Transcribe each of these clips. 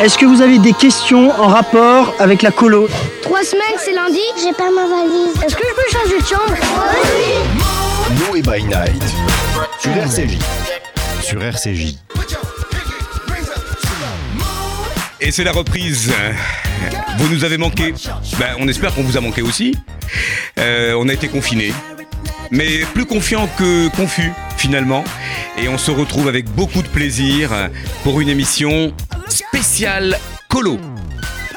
Est-ce que vous avez des questions en rapport avec la colo Trois semaines, c'est lundi J'ai pas ma valise. Est-ce que je peux changer de chambre? Noé by Night sur RCJ. Sur RCJ. Et c'est la reprise. Vous nous avez manqué. Ben, on espère qu'on vous a manqué aussi. Euh, on a été confinés. Mais plus confiant que confus, finalement. Et on se retrouve avec beaucoup de plaisir pour une émission spéciale colo.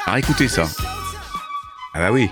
Alors écoutez ça. Ah bah oui.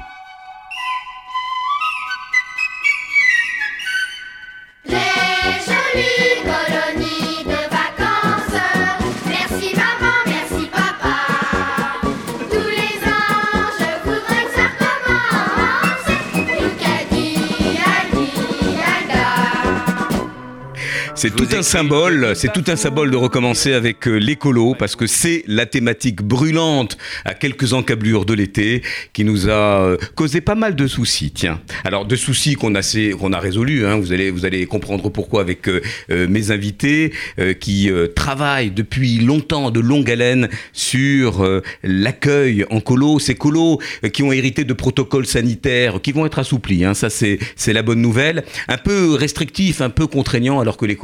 Tout un symbole, c'est tout un symbole de recommencer avec euh, l'écolo parce que c'est la thématique brûlante à quelques encablures de l'été qui nous a euh, causé pas mal de soucis. Tiens, alors de soucis qu'on a qu'on a résolus. Hein, vous allez vous allez comprendre pourquoi avec euh, mes invités euh, qui euh, travaillent depuis longtemps de longue haleine sur l'accueil en colo. Ces colos qui ont hérité de protocoles sanitaires qui vont être assouplis. Hein, ça c'est c'est la bonne nouvelle. Un peu restrictif, un peu contraignant alors que les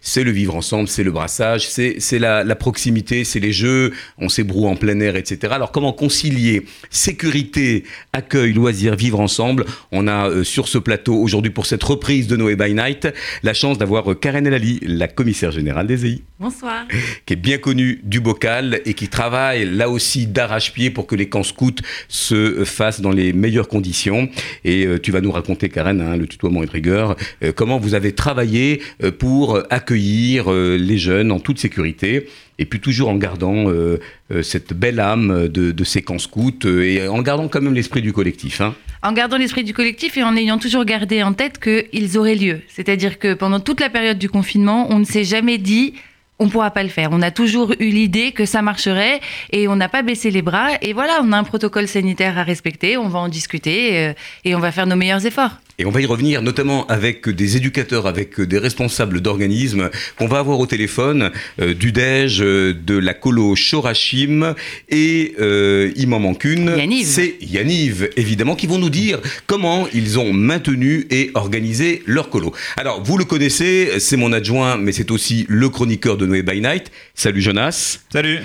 c'est le vivre ensemble, c'est le brassage, c'est la, la proximité, c'est les jeux, on s'ébroue en plein air, etc. Alors comment concilier sécurité, accueil, loisirs, vivre ensemble? On a euh, sur ce plateau aujourd'hui pour cette reprise de Noé by Night la chance d'avoir euh, Karen Elali, la commissaire générale des EI, Bonsoir. qui est bien connue du bocal et qui travaille là aussi d'arrache-pied pour que les camps scouts se euh, fassent dans les meilleures conditions. Et euh, tu vas nous raconter, Karen, hein, le tutoiement et de rigueur, comment vous avez travaillé euh, pour accueillir euh, les jeunes en toute sécurité. Et puis toujours en gardant euh, euh, cette belle âme de, scouts euh, et en gardant quand même l'esprit du collectif. Hein. En gardant l'esprit du collectif et en ayant toujours gardé en tête qu'ils auraient lieu. C'est-à-dire que pendant toute la période du confinement, on ne s'est jamais dit on pourra pas le faire. On a toujours eu l'idée que ça marcherait et on n'a pas baissé les bras. Et voilà, on a un protocole sanitaire à respecter, on va en discuter euh, et on va faire nos meilleurs efforts. Et on va y revenir notamment avec des éducateurs, avec des responsables d'organismes qu'on va avoir au téléphone, euh, du DEJ, euh, de la colo Chorachim et euh, il m'en manque une. Yaniv. C'est Yaniv, évidemment, qui vont nous dire comment ils ont maintenu et organisé leur colo. Alors, vous le connaissez, c'est mon adjoint, mais c'est aussi le chroniqueur de Noé by Night. Salut Jonas. Salut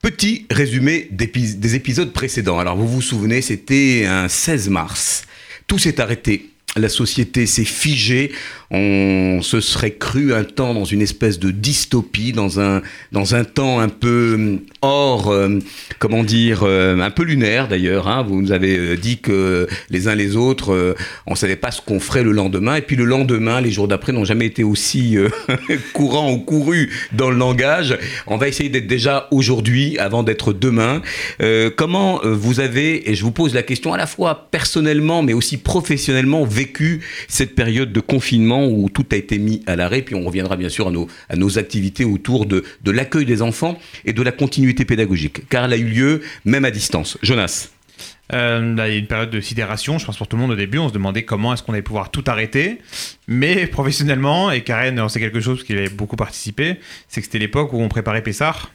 Petit résumé des épisodes précédents. Alors vous vous souvenez, c'était un 16 mars. Tout s'est arrêté. La société s'est figée. On se serait cru un temps dans une espèce de dystopie, dans un, dans un temps un peu hum, hors, euh, comment dire, euh, un peu lunaire d'ailleurs. hein. Vous nous avez euh, dit que les uns les autres, euh, on savait pas ce qu'on ferait le lendemain. Et puis le lendemain, les jours d'après n'ont jamais été aussi euh, courants ou courus dans le langage. On va essayer d'être déjà aujourd'hui avant d'être demain. Euh, comment euh, vous avez, et je vous pose la question à la fois personnellement mais aussi professionnellement, vécu cette période de confinement où tout a été mis à l'arrêt, puis on reviendra bien sûr à nos, activités autour de, l'accueil des enfants et de la continuité pédagogique, car elle a eu lieu même à distance. Jonas Euh, il y a une période de sidération, je pense pour tout le monde au début, on se demandait comment est-ce qu'on allait pouvoir tout arrêter. Mais professionnellement, et Karen en sait quelque chose parce qu'il avait beaucoup participé, c'est que c'était l'époque où on préparait Pessar.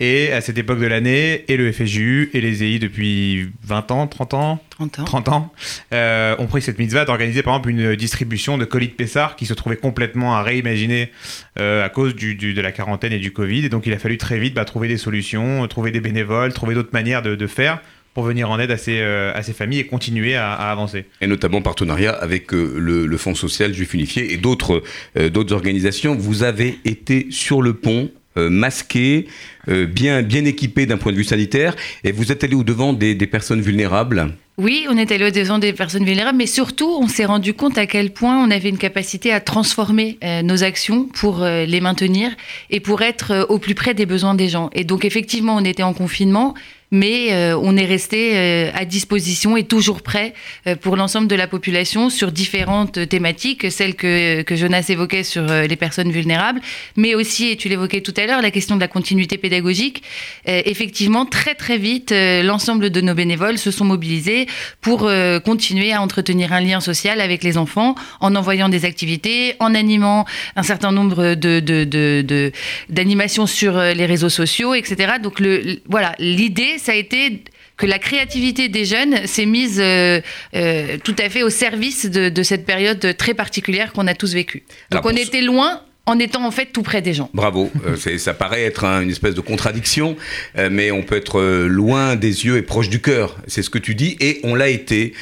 Et à cette époque de l'année, et le FSJU et les EI depuis 20 ans, 30 ans, 30 ans. 30 ans, euh, ont pris cette mitzvah d'organiser par exemple une distribution de colis de Pessar qui se trouvait complètement à réimaginer euh, à cause du, du- de la quarantaine et du Covid. Et donc il a fallu très vite bah, trouver des solutions, trouver des bénévoles, trouver d'autres manières de, de faire pour venir en aide à ces, euh, à ces familles et continuer à, à avancer. et notamment en partenariat avec euh, le, le Fonds social juif unifié et d'autres euh, d'autres organisations. Vous avez été sur le pont, euh, masqué, euh, bien, bien équipé d'un point de vue sanitaire, et vous êtes allé au-devant des, personnes vulnérables? Oui, on est allé au-devant des personnes vulnérables, mais surtout, on s'est rendu compte à quel point on avait une capacité à transformer euh, nos actions pour les maintenir et pour être au plus près des besoins des gens. Et donc, effectivement, on était en confinement, mais euh, on est resté euh, à disposition et toujours prêt euh, pour l'ensemble de la population sur différentes thématiques, celles que, que Jonas évoquait sur les personnes vulnérables, mais aussi, et tu l'évoquais tout à l'heure, la question de la continuité pédagogique. Effectivement, très très vite, l'ensemble de nos bénévoles se sont mobilisés pour continuer à entretenir un lien social avec les enfants en envoyant des activités, en animant un certain nombre de, d'animations sur les réseaux sociaux, etc. Donc le- voilà, l'idée, ça a été que la créativité des jeunes s'est mise euh, euh, tout à fait au service de, de cette période très particulière qu'on a tous vécue. Alors, Donc on était loin en étant en fait tout près des gens. Bravo, Euh, ça paraît être un- une espèce de contradiction, euh, mais on peut être euh, loin des yeux et proche du cœur. C'est ce que tu dis, et on l'a été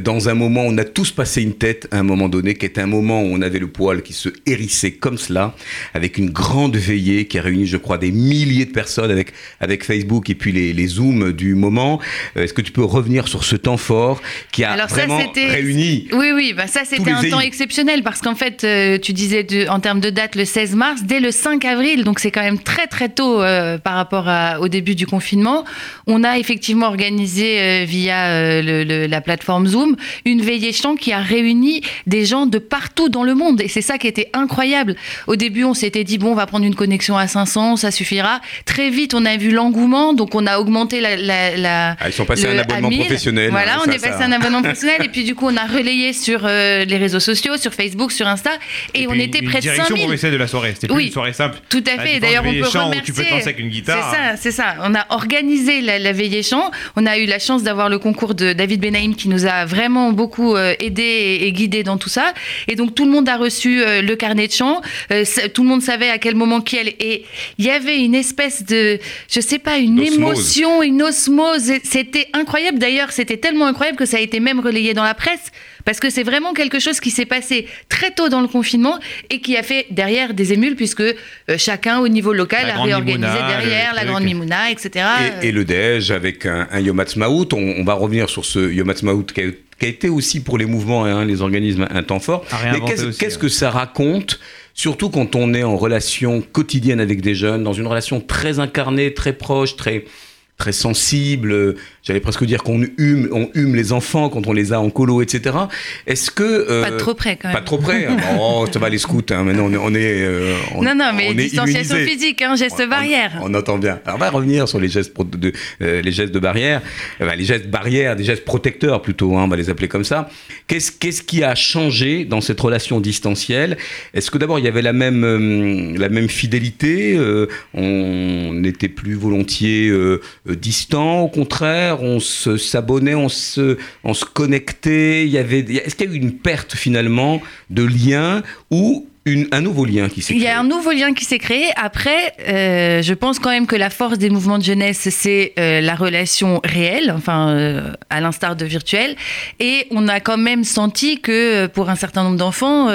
dans un moment, on a tous passé une tête à un moment donné, qui était un moment où on avait le poil qui se hérissait comme cela, avec une grande veillée qui a réuni, je crois, des milliers de personnes avec, avec Facebook et puis les, les Zooms du moment. Est-ce que tu peux revenir sur ce temps fort qui a Alors ça, vraiment c'était- réuni Oui, oui, bah ça c'était un temps exceptionnel parce qu'en fait, tu disais de- en termes de date le 16 mars, dès le 5 avril, donc c'est quand même très très tôt euh, par rapport à- au début du confinement, on a effectivement organisé euh, via euh, le- le- la plateforme Zoom une veillée chant qui a réuni des gens de partout dans le monde et c'est ça qui était incroyable. Au début, on s'était dit bon, on va prendre une connexion à 500, ça suffira. Très vite, on a vu l'engouement, donc on a augmenté la, la- la- Ah, ils sont passés à un abonnement 1000. professionnel. Voilà, hein, on ça, est passé ça- à un abonnement professionnel et puis du coup on a relayé sur les réseaux sociaux, sur Facebook, sur Insta et, on était près de direction 5000. De la soirée. C'était Oui. une soirée simple. Tout à fait. D'ailleurs, on peut remercier. tu peux avec une guitare. C'est ça, c'est ça. On a organisé la, la veillée chant. On a eu la chance d'avoir le concours de David Benaïm qui nous a vraiment beaucoup euh, aidé et, et guidé dans tout ça. Et donc tout le monde a reçu euh, le carnet de chant. Euh, tout le monde savait à quel moment qui allait. Et il y avait une espèce de, je sais pas, une émotion, une osmose. C'était incroyable. D'ailleurs, c'était tellement incroyable que ça a été même relayé dans la presse. Parce que c'est vraiment quelque chose qui s'est passé très tôt dans le confinement et qui a fait derrière des émules, puisque euh, chacun au niveau local La a réorganisé Mimouna, derrière, la grande Mimouna, etc. et, et le Dej avec un, un Yom Ha'atzmaut. On, on va revenir sur ce Yom Ha'atzmaut qui a, qui a été aussi pour les mouvements, hein, les organismes, un temps fort. Mais qu'est-ce ouais. que ça raconte Surtout quand on est en relation quotidienne avec des jeunes, dans une relation très incarnée, très proche, très très sensible. J'allais presque dire qu'on hume, on hume les enfants quand on les a en colo, etc. Est-ce que euh, Pas trop près quand même. pas trop près hein. Oh, ça va les scouts. Hein. Maintenant, on est, on est, euh, on- non, non, mais distanciation physique, hein, geste On- barrière. On, entend bien. Alors, on va revenir sur les gestes, de, euh, les gestes de barrière, Euh, les gestes barrières, des gestes protecteurs plutôt, hein, on va les appeler comme ça. Qu'est-ce qu'est-ce qui a changé dans cette relation distancielle? Est-ce que d'abord il y avait la même, euh, la même fidélité euh, On était plus volontiers euh, distant, au contraire, on se s'abonnait, on se, on se connectait. Il y avait, est-ce qu'il y a eu une perte finalement de lien ou une, un nouveau lien qui s'est Il y créé a un nouveau lien qui s'est créé. Après, euh, je pense quand même que la force des mouvements de jeunesse, c'est euh, la relation réelle, enfin, euh, à l'instar de virtuel. Et on a quand même senti que pour un certain nombre d'enfants,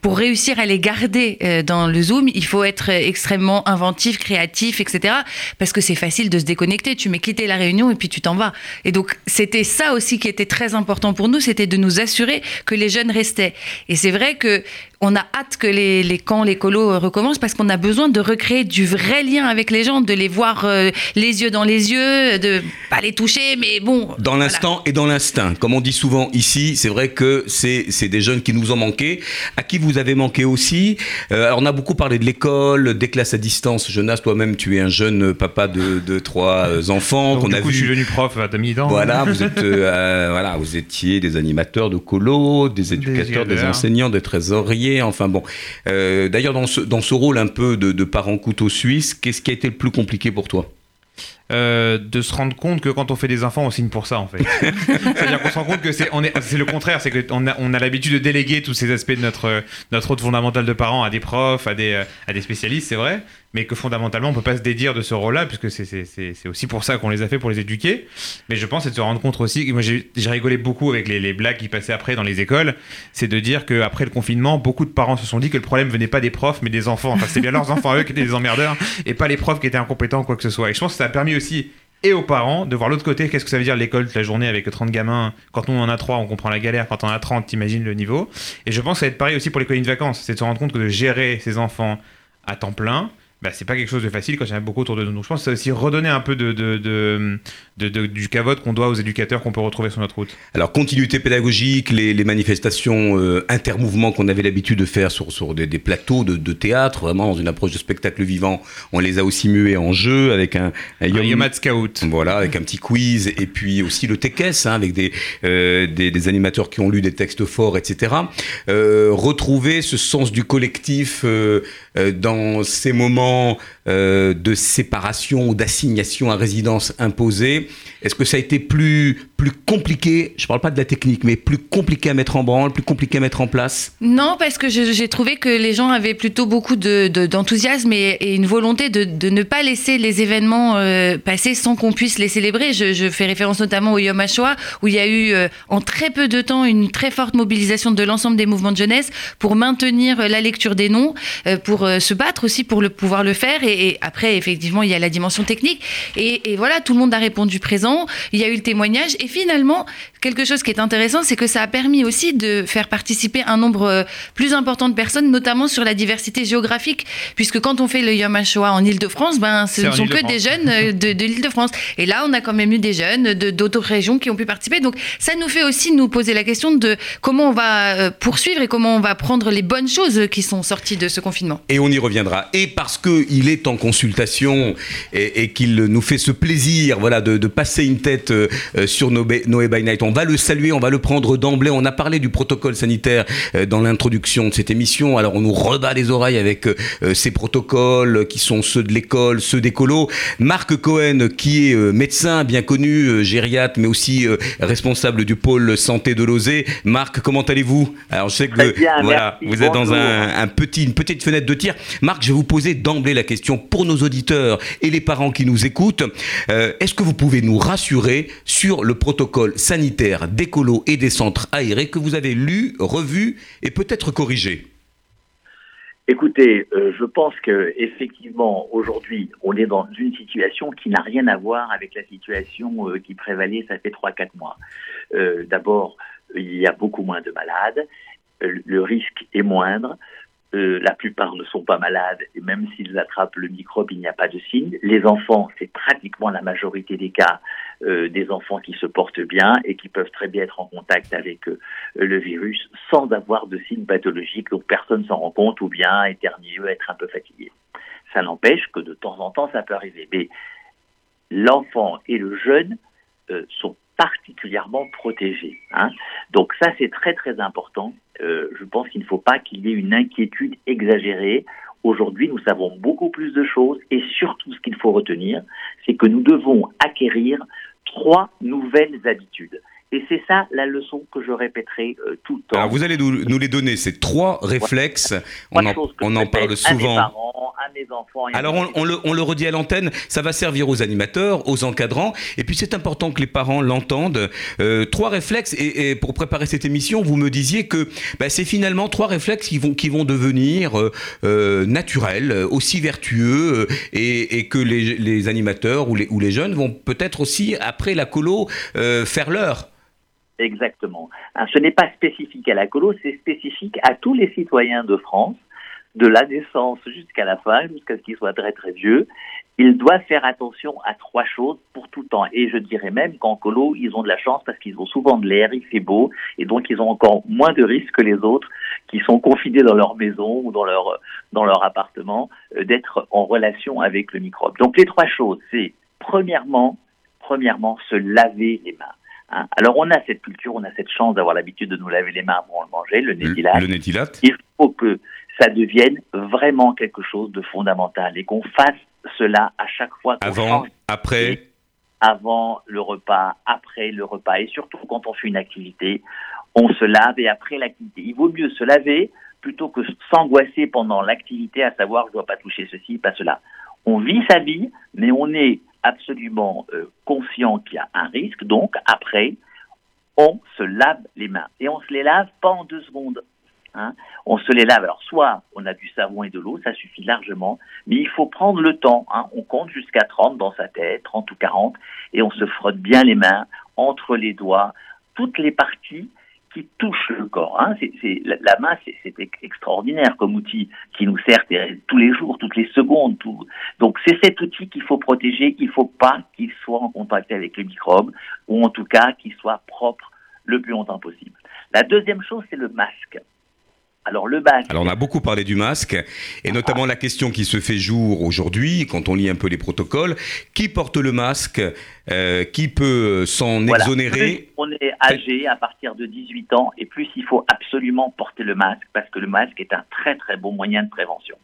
pour réussir à les garder dans le Zoom, il faut être extrêmement inventif, créatif, etc. Parce que c'est facile de se déconnecter. Tu mets quitter la réunion et puis tu t'en vas. Et donc, c'était ça aussi qui était très important pour nous, c'était de nous assurer que les jeunes restaient. Et c'est vrai que on a hâte que les, les camps, les colos euh, recommencent parce qu'on a besoin de recréer du vrai lien avec les gens, de les voir euh, les yeux dans les yeux, de pas les toucher, mais bon. Dans voilà. l'instant et dans l'instinct. Comme on dit souvent ici, c'est vrai que c'est c'est des jeunes qui nous ont manqué, à qui vous avez manqué aussi. Euh, alors on a beaucoup parlé de l'école, des classes à distance. Jonas, toi-même, tu es un jeune papa de, de trois enfants Donc, qu'on du a coup, vu. je suis devenu prof à demi-temps. Voilà, vous êtes, euh, voilà, vous étiez des animateurs de colo, des éducateurs, des enseignants, des trésoriers, enfin bon. Euh, D'ailleurs, dans ce, rôle un peu de parent couteau suisse, qu'est-ce qui a été le plus compliqué pour toi? Euh, de se rendre compte que quand on fait des enfants, on signe pour ça en fait. C'est-à-dire qu'on se rend compte que c'est est le contraire, c'est qu'on a on a l'habitude de déléguer tous ces aspects de notre notre rôle fondamental de parents à des profs, à des euh, à des spécialistes, c'est vrai, mais que fondamentalement on peut pas se dédire de ce rôle-là puisque c'est aussi pour ça qu'on les a fait pour les éduquer. Mais je pense c'est de se rendre compte aussi. Moi j'ai rigolé beaucoup avec les, les blagues qui passaient après dans les écoles, c'est de dire que après le confinement, beaucoup de parents se sont dit que le problème venait pas des profs mais des enfants. Enfin c'est bien leurs enfants à eux qui étaient des emmerdeurs et pas les profs qui étaient incompétents ou quoi que ce soit. Et je pense que ça a permis aussi et aux parents de voir l'autre côté, qu'est-ce que ça veut dire l'école la journée avec 30 gamins? Quand on en a 3, on comprend la galère. Quand on en a 30, t'imagines le niveau. Et je pense que ça va être pareil aussi pour les colonies de vacances. C'est de se rendre compte que de gérer ses enfants à temps plein, bah, c'est pas quelque chose de facile quand il y en a beaucoup autour de nous. Donc je pense que c'est aussi redonner un peu de, de, de, de- de- du cavote qu'on doit aux éducateurs qu'on peut retrouver sur notre route. Alors, continuité pédagogique, les, les manifestations euh, intermouvements qu'on avait l'habitude de faire sur, sur des, des plateaux de, théâtre, vraiment dans une approche de spectacle vivant, on les a aussi mués en jeu avec un, un Un Yom- Scout. Voilà, avec un petit quiz et puis aussi le TEKES, hein, avec des, euh, des, des animateurs qui ont lu des textes forts, etc. Euh, retrouver ce sens du collectif dans ces moments euh, de séparation ou d'assignation à résidence imposée. Est-ce que ça a été plus, plus compliqué, je parle pas de la technique, mais plus compliqué à mettre en branle, plus compliqué à mettre en place? Non, parce que j'ai trouvé que les gens avaient plutôt beaucoup de- de- d'enthousiasme et, une volonté de, ne pas laisser les événements euh, passer sans qu'on puisse les célébrer. Je, fais référence notamment au Yom HaShoah, où il y a eu euh, en très peu de temps une très forte mobilisation de l'ensemble des mouvements de jeunesse pour maintenir la lecture des noms, pour se battre aussi pour le pouvoir le faire. Et, après, effectivement, il y a la dimension technique. Et voilà, tout le monde a répondu présent. Il y a eu le témoignage. Et finalement, quelque chose qui est intéressant, c'est que ça a permis aussi de faire participer un nombre euh, plus important de personnes, notamment sur la diversité géographique, puisque quand on fait le Yom HaShoah en Ile-de-France, ben, ce ne sont que des jeunes euh, de, de l'Île-de-France. Et là, on a quand même eu des jeunes de d'autres régions qui ont pu participer. Donc, ça nous fait aussi nous poser la question de comment on va euh, poursuivre et comment on va prendre les bonnes choses qui sont sorties de ce confinement. Et on y reviendra. Et parce qu'il est en consultation et, et qu'il nous fait ce plaisir voilà, de, de passer une tête euh, sur Noé Noé by Night, on va le saluer, on va le prendre d'emblée. On a parlé du protocole sanitaire euh, dans l'introduction de cette émission. Alors on nous rebat les oreilles avec euh, euh, ces protocoles qui sont ceux de l'école, ceux d'écolo. Marc Cohen, qui est médecin bien connu, gériatre, mais aussi responsable du pôle santé de Lozé. Marc, comment allez-vous? Alors je sais que Très bien, voilà, merci, vous êtes dans un, un petit, une petite fenêtre de tir. Marc, je vais vous poser d'emblée la question pour nos auditeurs et les parents qui nous écoutent. Euh, Est-ce que vous pouvez nous rassurer sur le protocole sanitaire? D'écolo et des centres aérés que vous avez lu, revu et peut-être corrigé Écoutez, euh, je pense que effectivement aujourd'hui, on est dans une situation qui n'a rien à voir avec la situation euh, qui prévalait ça fait trois quatre mois. Euh, D'abord, il y a beaucoup moins de malades, le risque est moindre. la plupart ne sont pas malades et même s'ils attrapent le microbe, il n'y a pas de signe. Les enfants, c'est pratiquement la majorité des cas euh, des enfants qui se portent bien et qui peuvent très bien être en contact avec euh, le virus sans avoir de signes pathologiques, donc personne s'en rend compte ou bien éternuer, être un peu fatigué. Ça n'empêche que de temps en temps, ça peut arriver. Mais l'enfant et le jeune euh, sont particulièrement protégés. hein. Donc ça, c'est très très important. Euh, je pense qu'il ne faut pas qu'il y ait une inquiétude exagérée. Aujourd'hui, nous savons beaucoup plus de choses et surtout, ce qu'il faut retenir, c'est que nous devons acquérir trois nouvelles habitudes. Et c'est ça la leçon que je répéterai euh, tout le temps. Alors vous allez nous, nous les donner, ces trois réflexes. On en, on en parle À mes souvent. parents, à mes enfants. Alors on, on le, on le redit à l'antenne, ça va servir aux animateurs, aux encadrants, et puis c'est important que les parents l'entendent. Euh, trois réflexes, et, et pour préparer cette émission, vous me disiez que bah, c'est finalement trois réflexes qui vont, qui vont devenir euh, naturels, aussi vertueux, et, et que les, les animateurs ou les, ou les jeunes vont peut-être aussi, après la colo, faire leur. Exactement. Ce n'est pas spécifique à la colo, c'est spécifique à tous les citoyens de France, de la naissance jusqu'à la fin, jusqu'à ce qu'ils soient très très vieux. Ils doivent faire attention à trois choses pour tout temps. Et je dirais même qu'en colo, ils ont de la chance parce qu'ils ont souvent de l'air, il fait beau, et donc ils ont encore moins de risques que les autres qui sont confinés dans leur maison ou dans leur, dans leur appartement euh, d'être en relation avec le microbe. Donc les trois choses, c'est premièrement, premièrement, se laver les mains. Hein. Alors on a cette culture, on a cette chance d'avoir l'habitude de nous laver les mains avant de manger, le nez Le, nétilate. Il faut que ça devienne vraiment quelque chose de fondamental et qu'on fasse cela à chaque fois Avant, change après. avant le repas, après le repas et surtout quand on fait une activité, on se lave et après l'activité. Il vaut mieux se laver plutôt que s'angoisser pendant l'activité à savoir je dois pas toucher ceci, pas cela. On vit sa vie, mais on est absolument euh, conscient qu'il y a un risque, donc après, on se lave les mains. Et on se les lave pas en deux secondes. hein. On se les lave. Alors, soit on a du savon et de l'eau, ça suffit largement, mais il faut prendre le temps. hein. On compte jusqu'à 30 dans sa tête, 30 ou 40, et on se frotte bien les mains entre les doigts, toutes les parties qui touche le corps. Hein. La, main, c'est, c'est ex- extraordinaire comme outil qui nous sert tous les jours, toutes les secondes. tout. Donc c'est cet outil qu'il faut protéger. Il ne faut pas qu'il soit en contact avec les microbes, ou en tout cas qu'il soit propre le plus longtemps possible. La deuxième chose, c'est le masque. Alors le masque, Alors on a beaucoup parlé du masque, et notamment la question qui se fait jour aujourd'hui, quand on lit un peu les protocoles, qui porte le masque, euh, qui peut s'en Voilà. exonérer Plus on est âgé à partir de 18 ans et plus il faut absolument porter le masque parce que le masque est un très très bon moyen de prévention.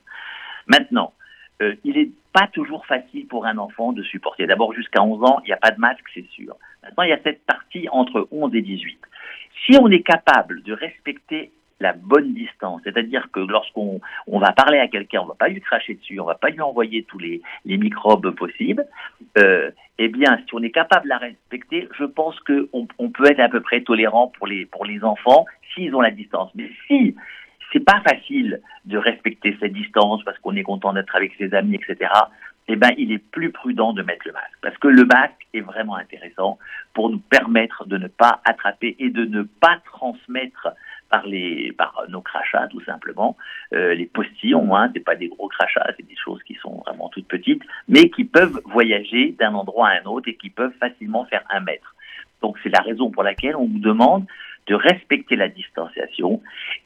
Maintenant, euh, il n'est pas toujours facile pour un enfant de supporter. D'abord, jusqu'à 11 ans, il n'y a pas de masque, c'est sûr. Maintenant, il y a cette partie entre 11 et 18. Si on est capable de respecter la bonne distance, c'est-à-dire que lorsqu'on on va parler à quelqu'un, on va pas lui cracher dessus, on va pas lui envoyer tous les, les microbes possibles, euh, eh bien, si on est capable de la respecter, je pense qu'on on peut être à peu près tolérant pour les, pour les enfants s'ils ont la distance. Mais si c'est pas facile de respecter cette distance parce qu'on est content d'être avec ses amis, etc., eh ben, il est plus prudent de mettre le masque. Parce que le masque est vraiment intéressant pour nous permettre de ne pas attraper et de ne pas transmettre par les par nos crachats tout simplement. Euh, les postillons hein c'est pas des gros crachats c'est des choses qui sont vraiment toutes petites mais qui peuvent voyager d'un endroit à un autre et qui peuvent facilement faire un mètre. Donc c'est la raison pour laquelle on vous demande de respecter la distanciation.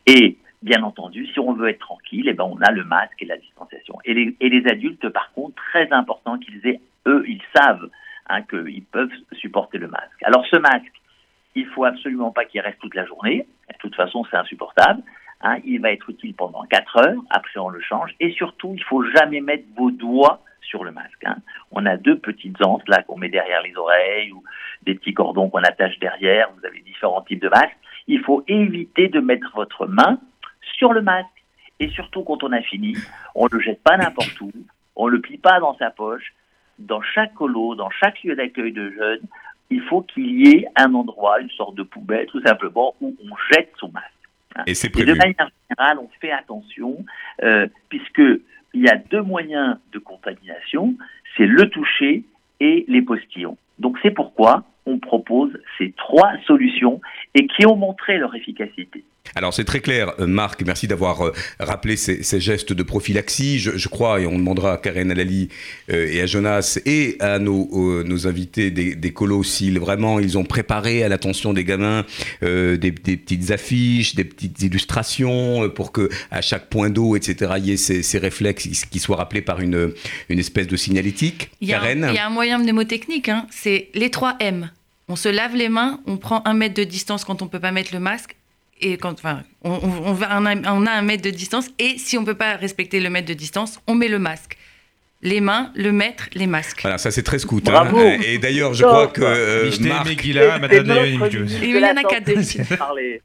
Et bien entendu si on veut être tranquille eh ben on a le masque et la distanciation. Et les, adultes par contre très important qu'ils aient eux ils savent hein, qu'ils peuvent supporter le masque. Alors ce masque il faut absolument pas qu'il reste toute la journée. De toute façon, c'est insupportable. Hein, il va être utile pendant 4 heures. Après, on le change. Et surtout, il faut jamais mettre vos doigts sur le masque. Hein. On a deux petites anses là qu'on met derrière les oreilles ou des petits cordons qu'on attache derrière. Vous avez différents types de masques. Il faut éviter de mettre votre main sur le masque. Et surtout, quand on a fini, on le jette pas n'importe où. On le plie pas dans sa poche. Dans chaque colo, dans chaque lieu d'accueil de jeunes, il faut qu'il y ait un endroit, une sorte de poubelle, tout simplement, où on jette son masque. hein. Et c'est Et de manière générale, on fait attention, euh, puisque il y a deux moyens de contamination, c'est le toucher et les postillons. Donc c'est pourquoi on propose ces trois solutions et qui ont montré leur efficacité. Alors c'est très clair, euh, Marc, merci d'avoir euh, rappelé ces, ces gestes de prophylaxie. Je, je crois, et on demandera à Karen Alali euh, et à Jonas et à nos, nos invités des, des colos s'ils vraiment ils ont préparé à l'attention des gamins des, des petites affiches, des petites illustrations pour que à chaque point d'eau, etc., il y ait ces, ces réflexes qui- soient rappelés par une, une espèce de signalétique. Il y, a un, Karen il y a un moyen mnémotechnique, hein, c'est les 3 M. On se lave les mains, on prend un mètre de distance quand on peut pas mettre le masque, et quand, enfin, on, va, a, on a un mètre de distance, et si on peut pas respecter le mètre de distance, on met le masque. Les mains, le mètre, les masques. Voilà, ça c'est très scout. Bravo. hein. Et d'ailleurs, je crois que euh, Michel, Marc.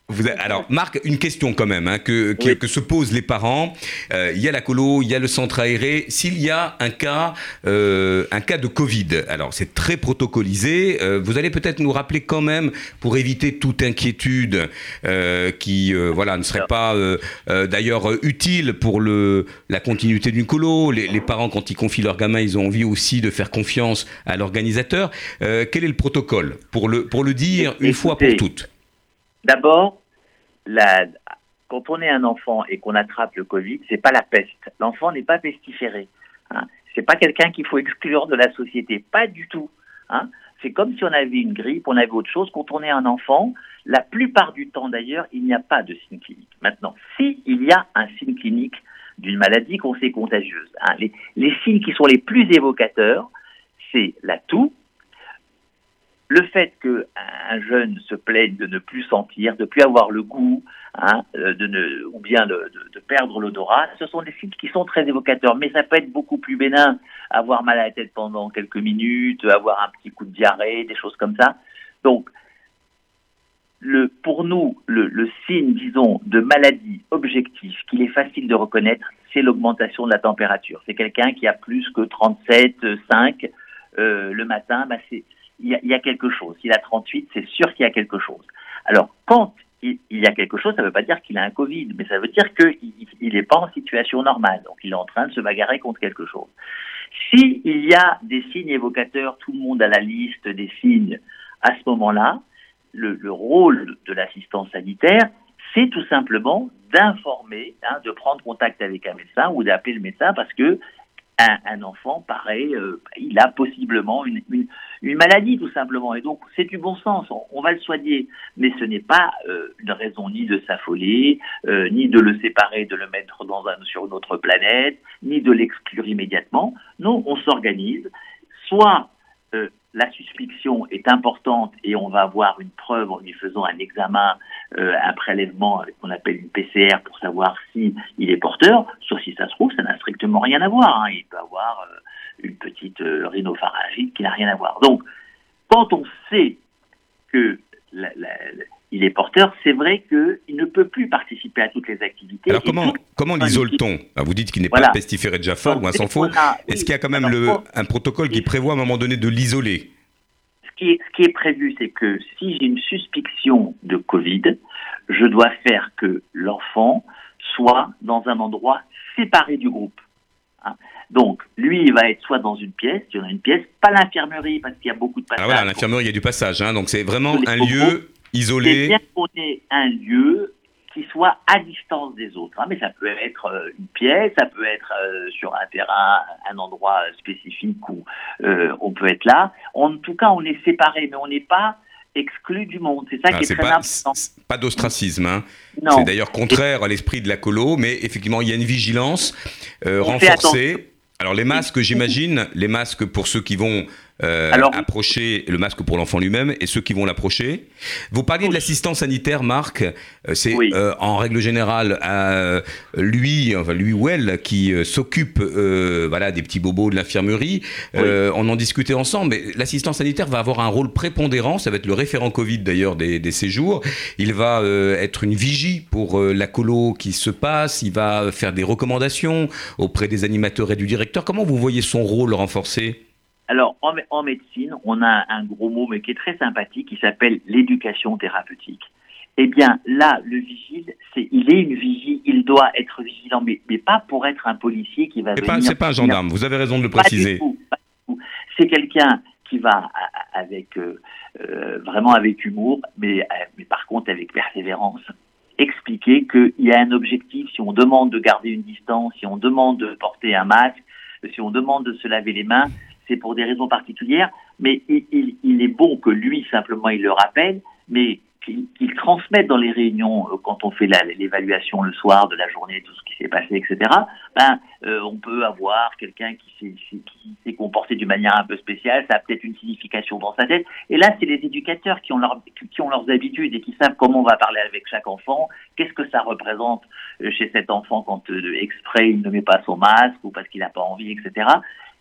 Vous avez- alors, Marc, une question quand même hein, que, que, Oui. que se posent les parents. Euh, Il y a la colo, il y a le centre aéré. S'il y a un cas, euh, un cas de Covid, alors c'est très protocolisé. Euh, vous allez peut-être nous rappeler quand même, pour éviter toute inquiétude euh, qui, euh, voilà, ne serait pas euh, euh, d'ailleurs utile pour le la continuité d'une colo. Les, les parents, quand ils confient leur gamin, ils ont envie aussi de faire confiance à l'organisateur. Euh, quel est le protocole pour le pour le dire une fois pour toutes? D'abord, quand on est un enfant et qu'on attrape le Covid, c'est pas la peste. L'enfant n'est pas pestiféré. Hein. C'est pas quelqu'un qu'il faut exclure de la société, pas du tout. Hein. C'est comme si on avait une grippe, on avait autre chose. Quand on est un enfant, la plupart du temps d'ailleurs, il n'y a pas de signe clinique. Maintenant, si il y a un signe clinique d'une maladie qu'on sait contagieuse, hein, les, signes qui sont les plus évocateurs, c'est la toux, le fait qu'un jeune se plaigne de ne plus sentir, de plus avoir le goût, hein, euh, de ne, ou bien de- de perdre l'odorat, ce sont des signes qui sont très évocateurs. Mais ça peut être beaucoup plus bénin, avoir mal à la tête pendant quelques minutes, avoir un petit coup de diarrhée, des choses comme ça. Donc, le, pour nous, le, le signe, disons, de maladie objectif qu'il est facile de reconnaître, c'est l'augmentation de la température. C'est quelqu'un qui a plus que 37,5 euh, le matin, bah c'est il y, y a quelque chose. S'il a 38, c'est sûr qu'il y a quelque chose. Alors, quand il, y a quelque chose, ça ne veut pas dire qu'il a un Covid, mais ça veut dire qu'il n'est pas en situation normale. Donc, il est en train de se bagarrer contre quelque chose. Si il y a des signes évocateurs, tout le monde a la liste des signes à ce moment-là, le, le rôle de l'assistance sanitaire, c'est tout simplement d'informer, hein, de prendre contact avec un médecin ou d'appeler le médecin parce que un, un enfant, pareil, euh, il a possiblement une, une, une maladie tout simplement. Et donc c'est du bon sens, on, on va le soigner, mais ce n'est pas euh, une raison ni de s'affoler, euh, ni de le séparer, de le mettre dans un, sur une autre planète, ni de l'exclure immédiatement. Non, on s'organise. Soit euh, la suspicion est importante et on va avoir une preuve en lui faisant un examen, euh, un prélèvement qu'on appelle une PCR pour savoir si il est porteur. Sauf si ça se trouve, ça n'a strictement rien à voir. hein. Il peut avoir euh, une petite euh, rhinopharyngite qui n'a rien à voir. Donc, quand on sait que la- la- il est porteur, c'est vrai qu'il ne peut plus participer à toutes les activités. Alors comment, comment l'isole-t-on Ah, Vous dites qu'il n'est Voilà. pas pestiféré de Jaffa ou un sans faux. Est-ce oui. qu'il y a quand même Alors, le, un protocole qui prévoit à un moment donné de l'isoler ce qui est, ce qui est prévu, c'est que si j'ai une suspicion de Covid, je dois faire que l'enfant soit dans un endroit séparé du groupe. Hein. Donc, lui, il va être soit dans une pièce, il y en a une pièce, pas l'infirmerie, parce qu'il y a beaucoup de passages. voilà, à l'infirmerie, il y a du passage, hein, donc c'est vraiment un bobos, lieu c'est isolé. bien qu'on ait un lieu qui soit à distance des autres. hein. Mais ça peut être euh, une pièce, ça peut être euh, sur un terrain, un endroit spécifique où euh, on peut être là. En tout cas, on est séparés, mais on n'est pas exclu du monde. C'est ça Ah, qui est, très pas, important. pas d'ostracisme, hein. C'est d'ailleurs contraire à l'esprit de la colo, mais effectivement il y a une vigilance euh, renforcée. Alors les masques, j'imagine, les masques pour ceux qui vont euh, Alors- approcher, le masque pour l'enfant lui-même et ceux qui vont l'approcher. Vous parliez de l'assistance sanitaire, Marc. Euh, C'est Oui. euh, en règle générale euh, lui, enfin lui ou elle, qui euh, s'occupe, euh, voilà, des petits bobos de l'infirmerie. Euh, On en discutait ensemble, mais l'assistant sanitaire va avoir un rôle prépondérant. Ça va être le référent Covid d'ailleurs des, des séjours. Il va euh, être une vigie pour la colo qui se passe. Il va faire des recommandations auprès des animateurs et du directeur. Comment vous voyez son rôle renforcé? Alors, en, mé- en médecine, on a un gros mot, mais qui est très sympathique, qui s'appelle l'éducation thérapeutique. Eh bien, là, le vigile, c'est, il est une vigie, il doit être vigilant, mais, mais pas pour être un policier qui va venir. pas, c'est pas un gendarme. Vous avez raison de le préciser. C'est quelqu'un qui va avec euh, euh, vraiment avec humour, mais, euh, mais par contre avec persévérance, expliquer qu'il y a un objectif. Si on demande de garder une distance, si on demande de porter un masque, si on demande de se laver les mains, c'est pour des raisons particulières. Mais il, est bon que lui simplement il le rappelle, mais qu'il transmette dans les réunions euh, quand on fait l'évaluation le soir de la journée, tout ce qui s'est passé, etc. Ben, euh, on peut avoir quelqu'un qui s'est comporté d'une manière un peu spéciale, ça a peut-être une signification dans sa tête. Et là, c'est les éducateurs qui ont, qui ont leurs habitudes et qui savent comment on va parler avec chaque enfant, qu'est-ce que ça représente euh, chez cet enfant quand exprès il ne met pas son masque ou parce qu'il n'a pas envie, etc.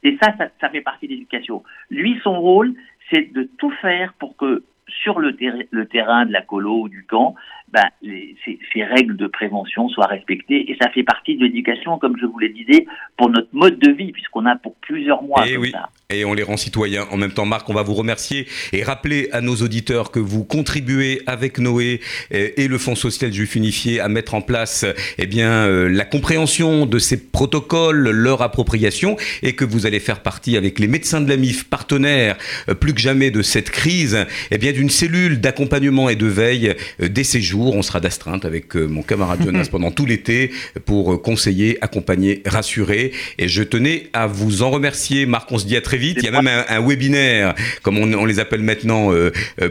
Et ça, ça, fait partie de l'éducation. Lui, son rôle, c'est de tout faire pour que sur le, terra- le terrain de la colo ou du camp, ben, les- ces, ces règles de prévention soient respectées. Et ça fait partie de l'éducation, comme je vous le disais, pour notre mode de vie, puisqu'on a pour plusieurs mois Eh comme oui. ça. Et on les rend citoyens. En même temps, Marc, on va vous remercier et rappeler à nos auditeurs que vous contribuez avec Noé et le Fonds social juif unifié à mettre en place eh bien, euh, la compréhension de ces protocoles, leur appropriation, et que vous allez faire partie avec les médecins de la MIF, partenaires euh, plus que jamais de cette crise, eh bien, d'une cellule d'accompagnement et de veille euh, des séjours. On sera d'astreinte avec euh, mon camarade Jonas pendant tout l'été pour euh, conseiller, accompagner, rassurer. Et je tenais à vous en remercier. Marc, on se dit à très vite. Il y a même un, un webinaire, comme on, on les appelle maintenant, euh,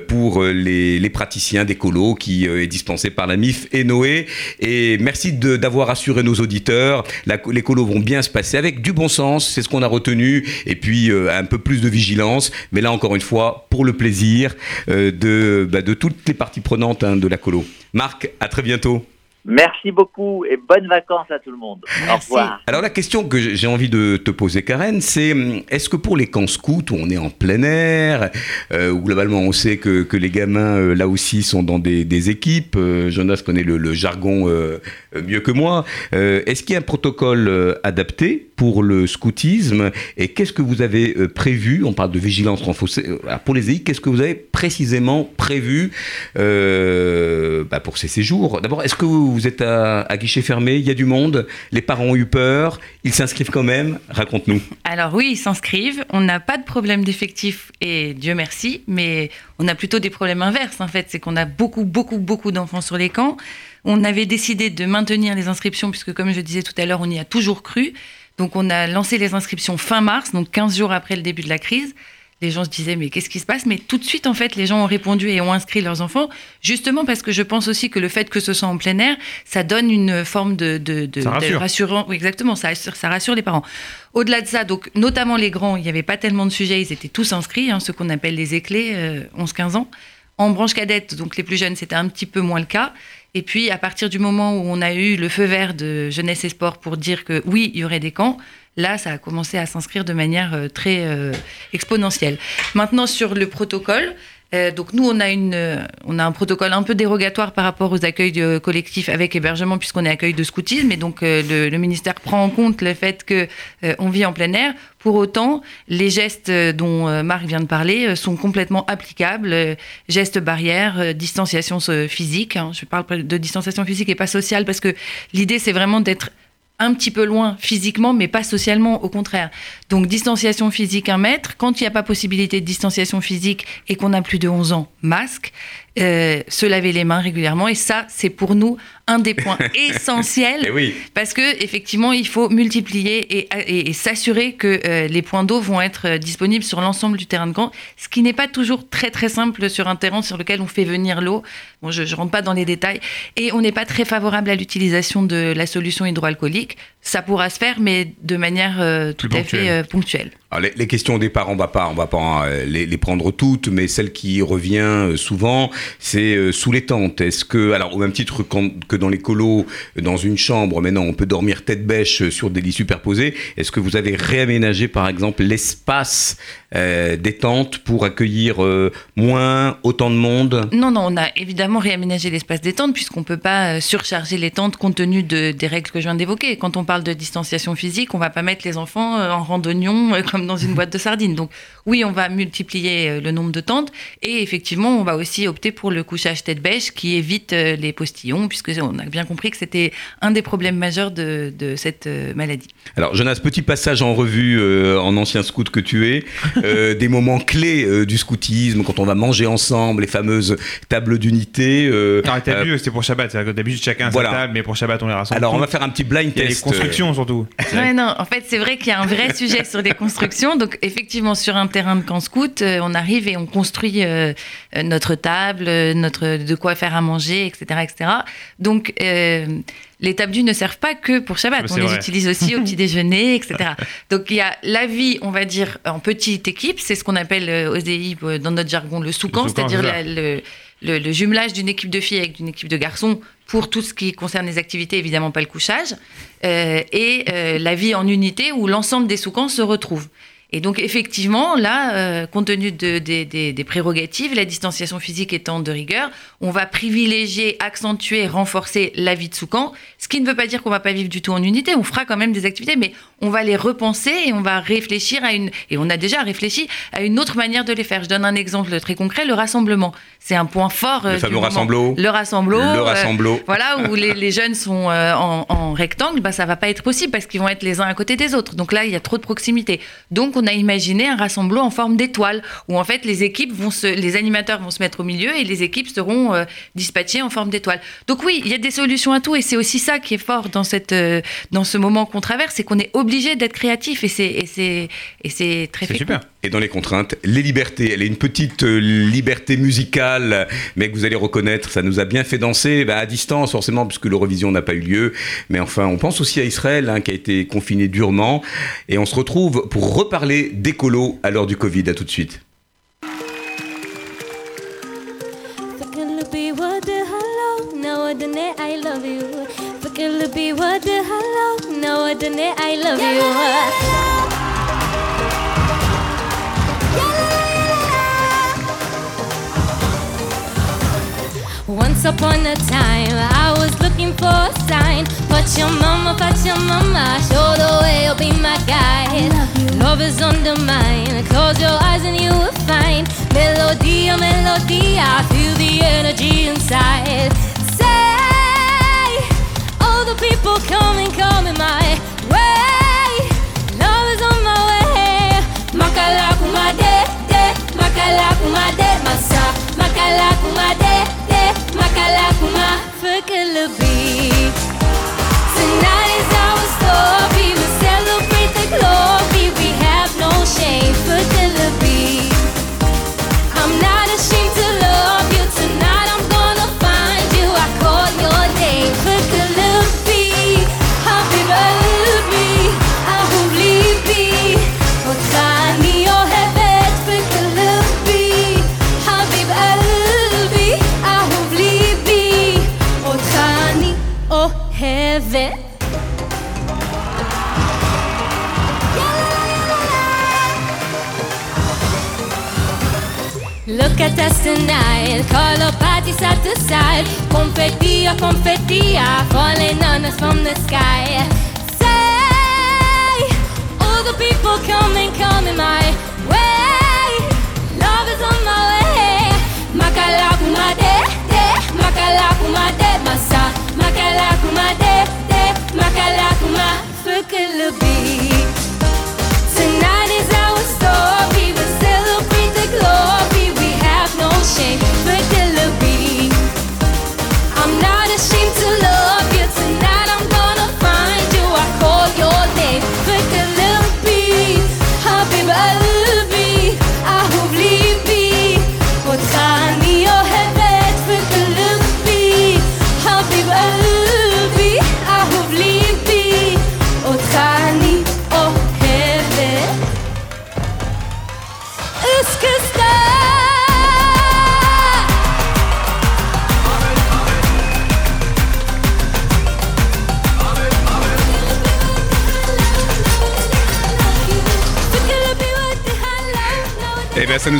pour les, les praticiens des colos qui euh, est dispensé par la MIF et Noé. Et merci de- d'avoir assuré nos auditeurs. La- les colos vont bien se passer avec du bon sens, c'est ce qu'on a retenu. Et puis euh, un peu plus de vigilance. Mais là, encore une fois, pour le plaisir de, bah, de toutes les parties prenantes hein, de la colo. Marc, à très bientôt. Merci beaucoup et bonnes vacances à tout le monde. Au revoir. Alors la question que j'ai envie de te poser, Karen, c'est hum, est-ce que pour les camps scouts où on est en plein air, euh, où globalement on sait que, que les gamins euh, là aussi sont dans des, des équipes, euh, Jonas connaît le, le jargon mieux que moi, euh, est-ce qu'il y a un protocole euh, adapté pour le scoutisme. Et qu'est-ce que vous avez euh, prévu On parle de vigilance renforcée. alors, pour les EI, qu'est-ce que vous avez précisément prévu euh, pour ces séjours D'abord, est-ce que vous, vous êtes à, à guichet fermé? Il y a du monde Les parents ont eu peur Ils s'inscrivent quand même Raconte-nous. Alors oui, ils s'inscrivent. On n'a pas de problème d'effectif et Dieu merci, mais on a plutôt des problèmes inverses en fait. C'est qu'on a beaucoup, beaucoup, beaucoup d'enfants sur les camps. On avait décidé de maintenir les inscriptions puisque comme je disais tout à l'heure, on y a toujours cru. Donc on a lancé les inscriptions fin mars, donc 15 jours après le début de la crise. Les gens se disaient mais qu'est-ce qui se passe? Mais tout de suite en fait les gens ont répondu et ont inscrit leurs enfants justement parce que je pense aussi que le fait que ce soit en plein air, ça donne une forme de, de, de- Ça rassure. de rassurant. Oui, exactement, ça rassure, ça rassure les parents. Au-delà de ça, donc notamment les grands, il n'y avait pas tellement de sujets, ils étaient tous inscrits, hein, ceux qu'on appelle les éclés, euh, 11-15 ans. En branche cadette, donc les plus jeunes, c'était un petit peu moins le cas. Et puis, à partir du moment où on a eu le feu vert de Jeunesse et Sport pour dire que oui, il y aurait des camps, là, ça a commencé à s'inscrire de manière euh, très euh, exponentielle. Maintenant, sur le protocole, euh, donc nous, on a, une, on a un protocole un peu dérogatoire par rapport aux accueils collectifs avec hébergement, puisqu'on est accueil de scoutisme, et donc le, ministère prend en compte le fait que on vit en plein air. Pour autant, les gestes dont Marc vient de parler sont complètement applicables. gestes barrières, distanciation physique. hein. je parle de distanciation physique et pas sociale parce que l'idée, c'est vraiment d'être un petit peu loin physiquement, mais pas socialement, au contraire. Donc, distanciation physique, un mètre. Quand il n'y a pas possibilité de distanciation physique et qu'on a plus de 11 ans, masque. Euh, se laver les mains régulièrement. Et ça, c'est pour nous un des points essentiels. Eh oui. Parce que effectivement, il faut multiplier et, et- et s'assurer que euh, les points d'eau vont être euh, disponibles sur l'ensemble du terrain de camp, ce qui n'est pas toujours très très simple sur un terrain sur lequel on fait venir l'eau. Bon, je ne rentre pas dans les détails. Et on n'est pas très favorable à l'utilisation de la solution hydroalcoolique. Ça pourra se faire, mais de manière euh, tout Plus à fait ponctuelle. ponctuelle. Les, questions des parents, on va pas, va pas euh, les, prendre toutes, mais celle qui revient euh, souvent, c'est euh, sous les tentes. Est-ce que, alors au même titre que dans les colos, dans une chambre, maintenant on peut dormir tête bêche sur des lits superposés. Est-ce que vous avez réaménagé, par exemple, l'espace des tentes pour accueillir moins, autant de monde? Non, non, on a évidemment réaménagé l'espace des tentes puisqu'on ne peut pas surcharger les tentes compte tenu de- des règles que je viens d'évoquer. Quand on parle de distanciation physique, on va pas mettre les enfants en randonnion comme dans une boîte de sardines. Donc oui, on va multiplier euh, le nombre de tentes et effectivement, on va aussi opter pour le couchage tête bêche qui évite euh, les postillons puisque on a bien compris que c'était un des problèmes majeurs de, de cette euh, maladie. Alors, Jonas, petit passage en revue euh, en ancien scout que tu es, euh, des moments clés euh, du scoutisme, quand on va manger ensemble, les fameuses tables d'unité. euh, Non, t'as euh, vu, c'était pour Shabbat. C'est-à-dire que d'habitude, chacun Voilà. sa table, mais pour Shabbat, on les rassemble. alors, on va faire un petit blind Il y a les test. constructions surtout. Ouais, non, en fait, c'est vrai qu'il y a un vrai sujet sur les constructions. Donc, effectivement, sur un terrain de camp scout, euh, on arrive et on construit euh, euh, notre table, notre de quoi faire à manger, etc., etc. Donc, euh, les tables ne servent pas que pour Shabbat. On les vrai. utilise aussi au petit déjeuner, etc. Donc, il y a la vie, on va dire, en petite équipe. C'est ce qu'on appelle euh, dans notre jargon, le sous-camp, c'est-à-dire le- le jumelage d'une équipe de filles avec une équipe de garçons pour tout ce qui concerne les activités, évidemment pas le couchage, euh, et euh, la vie en unité où l'ensemble des sous-camps se retrouvent. Et donc effectivement, là, euh, compte tenu de- des- prérogatives, la distanciation physique étant de rigueur, on va privilégier, accentuer, renforcer la vie de sous-camp, ce qui ne veut pas dire qu'on va pas vivre du tout en unité, on fera quand même des activités, mais on va les repenser et on va réfléchir à une, et on a déjà réfléchi à une autre manière de les faire. Je donne un exemple très concret, le rassemblement. C'est un point fort. euh, Le fameux rassemblo. Le rassemblo. Le euh, rassemblo. voilà, où les, les jeunes sont en, en rectangle, bah, ça va pas être possible parce qu'ils vont être les uns à côté des autres. Donc là, il y a trop de proximité. Donc on a imaginé un rassemblement en forme d'étoile, où en fait les équipes vont se, les animateurs vont se mettre au milieu et les équipes seront euh, dispatchées en forme d'étoile. Donc oui, il y a des solutions à tout et c'est aussi ça qui est fort dans cette, euh, dans ce moment qu'on traverse, c'est qu'on est obligé d'être créatif et c'est, et c'est, et c'est très C'est super. Et dans les contraintes, les libertés. Elle est une petite euh, liberté musicale, mais que vous allez reconnaître, ça nous a bien fait danser bah, à distance, forcément, puisque l'Eurovision n'a pas eu lieu. Mais enfin, on pense aussi à Israël, hein, qui a été confiné durement. Et on se retrouve pour reparler d'écolo à l'heure du Covid. À tout de suite. Upon a time, I was looking for a sign. But your mama, but your mama, show the way, you'll be my guide. Love is undermined. Close your eyes and you will find melody, melody. I feel the energy inside. Say, all the people coming, coming my way. Love is on my way. Makala kumade, de, makala kumade, masa. Makala kumade, Fala kuma fikir lebih. From the sky.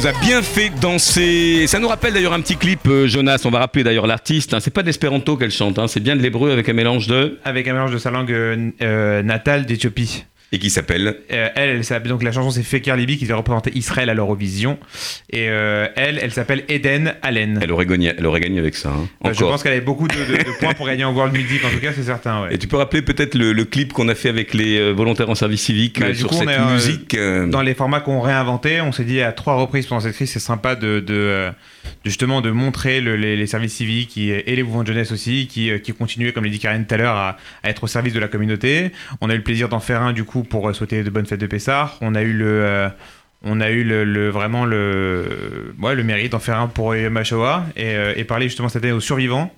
A bien fait danser. Ça nous rappelle d'ailleurs un petit clip, euh, Jonas. On va rappeler d'ailleurs l'artiste. hein. C'est pas d'espéranto qu'elle chante, hein. c'est bien de l'hébreu avec un mélange de. Avec un mélange de sa langue euh, euh, natale d'Éthiopie. Et qui s'appelle Euh, elle, donc la chanson c'est Fekir Libi qui devait représenter Israël à l'Eurovision. Et euh, elle, elle s'appelle Eden Allen. Elle aurait gagné, elle aurait gagné avec ça. hein. Bah, je pense qu'elle avait beaucoup de, de- de points pour gagner en World Music, en tout cas, c'est certain. Ouais. Et tu peux rappeler peut-être le, le clip qu'on a fait avec les euh, volontaires en service civique Bah, euh, sur coup, cette musique. Dans les formats qu'on réinventait, on s'est dit à trois reprises pendant cette crise, c'est sympa de justement de montrer le- les, services civiques et les mouvements de jeunesse aussi, qui, euh, qui continuaient, comme l'a dit Karen tout à l'heure, à, être au service de la communauté. On a eu le plaisir d'en faire un du coup pour euh, souhaiter de bonnes fêtes de Pessard. On a eu le, euh, on a eu le, vraiment le, ouais, le mérite d'en faire un pour HaShoah et, et parler justement cette année aux survivants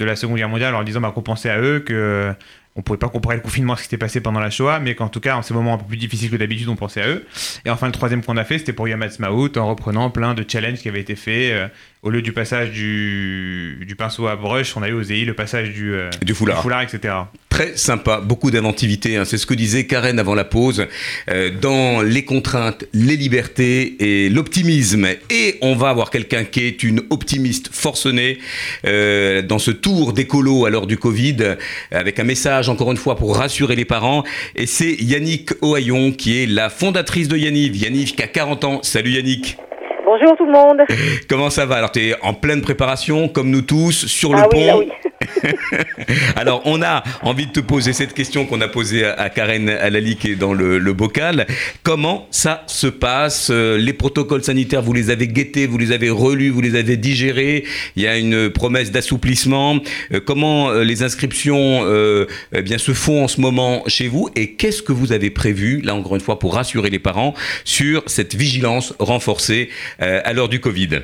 de la Seconde Guerre mondiale en disant bah, qu'on pensait à eux, que on pouvait pas comparer le confinement à ce qui s'était passé pendant la Shoah, mais qu'en tout cas, en ces moments un peu plus difficiles que d'habitude, on pensait à eux. Et enfin, le troisième qu'on a fait, c'était pour Yom Ha'atzmaut, en reprenant plein de challenges qui avaient été faits. euh, au lieu du passage du, du pinceau à brush, on a eu aux EI le passage du, euh, Du foulard. etc. Très sympa, beaucoup d'inventivité. hein. C'est ce que disait Karen avant la pause. Euh, dans les contraintes, les libertés et l'optimisme. Et on va avoir quelqu'un qui est une optimiste forcenée dans ce tour d'écolo à l'heure du Covid, avec un message encore une fois pour rassurer les parents. Et c'est Yannick Ohaillon qui est la fondatrice de Yannick. Yannick qui a 40 ans. Salut Yannick. Bonjour tout le monde. Comment ça va? Alors tu es en pleine préparation, comme nous tous, sur le ah pont? oui, ah oui. Alors, on a envie de te poser cette question qu'on a posée à Karen Alali qui est dans le, le bocal. Comment ça se passe? Euh, Les protocoles sanitaires, vous les avez guettés, vous les avez relus, vous les avez digérés? Il y a une promesse d'assouplissement. Euh, comment euh, les inscriptions euh, eh bien, se font en ce moment chez vous? Et qu'est-ce que vous avez prévu, là encore une fois, pour rassurer les parents sur cette vigilance renforcée euh, à l'heure du Covid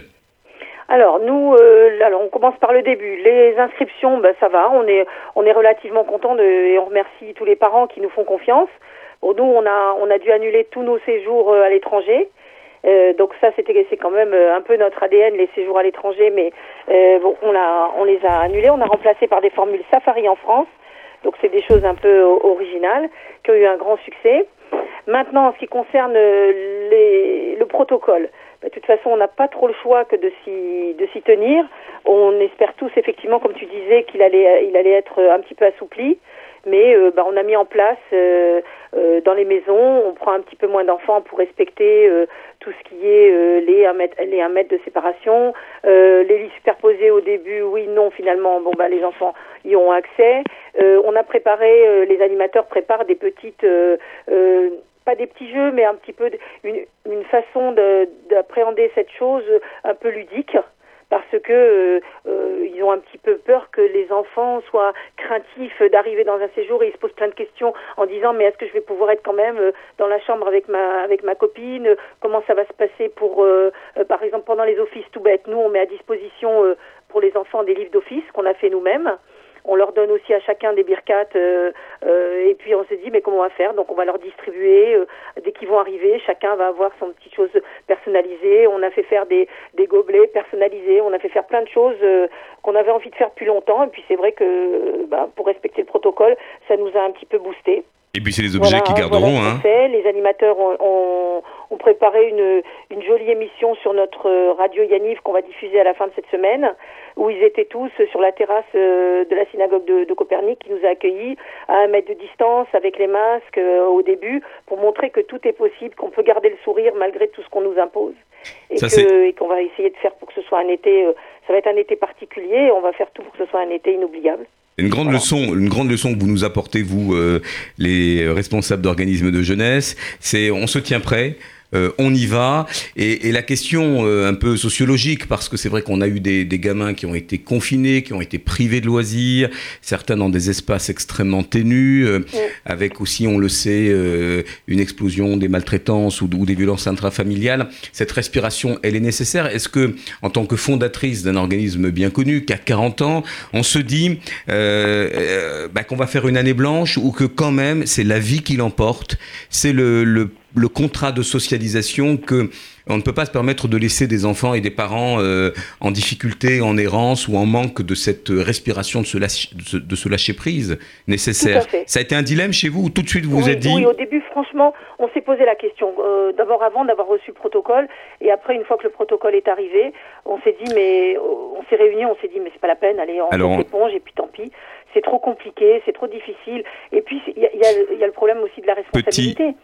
Alors nous, euh, alors on commence par le début. Les inscriptions, ben, ça va. On est on est relativement content et on remercie tous les parents qui nous font confiance. Bon, nous on a on a dû annuler tous nos séjours euh, à l'étranger. Euh, donc ça c'était c'est quand même euh, un peu notre ADN les séjours à l'étranger, mais euh, bon on a on les a annulés. On a remplacé par des formules Safari en France. Donc c'est des choses un peu originales qui ont eu un grand succès. Maintenant, en ce qui concerne euh, le protocole, de toute façon, on n'a pas trop le choix que de s'y de s'y tenir. On espère tous effectivement, comme tu disais, qu'il allait il allait être un petit peu assoupli. Mais euh, bah, on a mis en place euh, euh, dans les maisons, on prend un petit peu moins d'enfants pour respecter euh, tout ce qui est euh, les 1 mètre, les 1 mètre de séparation. Les lits superposés au début, oui, non, finalement, bon bah les enfants y ont accès. On a préparé, les animateurs préparent des petites, pas des petits jeux, mais un petit peu une, une façon de- d'appréhender cette chose un peu ludique. Parce que euh, euh, ils ont un petit peu peur que les enfants soient craintifs d'arriver dans un séjour et ils se posent plein de questions en disant mais est-ce que je vais pouvoir être quand même euh, dans la chambre avec ma avec ma copine? Comment ça va se passer pour par exemple pendant les offices tout bête Nous on met à disposition pour les enfants des livres d'office qu'on a fait nous-mêmes. On leur donne aussi à chacun des birkates euh, euh, et puis on s'est dit mais comment on va faire? Donc on va leur distribuer euh, dès qu'ils vont arriver. Chacun va avoir son petite chose personnalisée. On a fait faire des, des gobelets personnalisés. On a fait faire plein de choses euh, qu'on avait envie de faire depuis longtemps. Et puis c'est vrai que bah, pour respecter le protocole, ça nous a un petit peu boosté. Et puis c'est les objets Voilà, qui voilà garderont. ce qu'on hein. Les animateurs ont, ont- ont préparé une, une jolie émission sur notre radio Yaniv qu'on va diffuser à la fin de cette semaine, où ils étaient tous sur la terrasse euh, de la synagogue de, de Copernic qui nous a accueillis à un mètre de distance avec les masques euh, au début pour montrer que tout est possible, qu'on peut garder le sourire malgré tout ce qu'on nous impose. Et qu'on va essayer de faire pour que ce soit un été, euh, ça va être un été particulier, on va faire tout pour que ce soit un été inoubliable. Une grande leçon, une grande leçon que vous nous apportez vous, euh, les responsables d'organismes de jeunesse, c'est on se tient prêt. Euh, on y va. Et, et la question euh, un peu sociologique, parce que c'est vrai qu'on a eu des, des gamins qui ont été confinés, qui ont été privés de loisirs, certains dans des espaces extrêmement ténus, euh, avec aussi, on le sait, une explosion des maltraitances ou, ou des violences intrafamiliales. Cette respiration, elle est nécessaire. Est-ce que, en tant que fondatrice d'un organisme bien connu, qui a 40 ans, on se dit bah, qu'on va faire une année blanche ou que quand même, c'est la vie qui l'emporte, c'est le, le, le contrat de socialisation que on ne peut pas se permettre de laisser des enfants et des parents euh, en difficulté, en errance ou en manque de cette respiration, de ce, lâcher, de ce, de ce lâcher prise nécessaire. Tout à fait. Ça a été un dilemme chez vous ou tout de suite vous vous êtes dit oui, au début, franchement, on s'est posé la question. Euh, D'abord avant d'avoir reçu le protocole, et après, une fois que le protocole est arrivé, on s'est dit, mais euh, on s'est réunis, on s'est dit, mais c'est pas la peine, allez, on Alors, l'éponge, et puis tant pis. C'est trop compliqué, c'est trop difficile. Et puis, y y il y a le problème aussi de la responsabilité.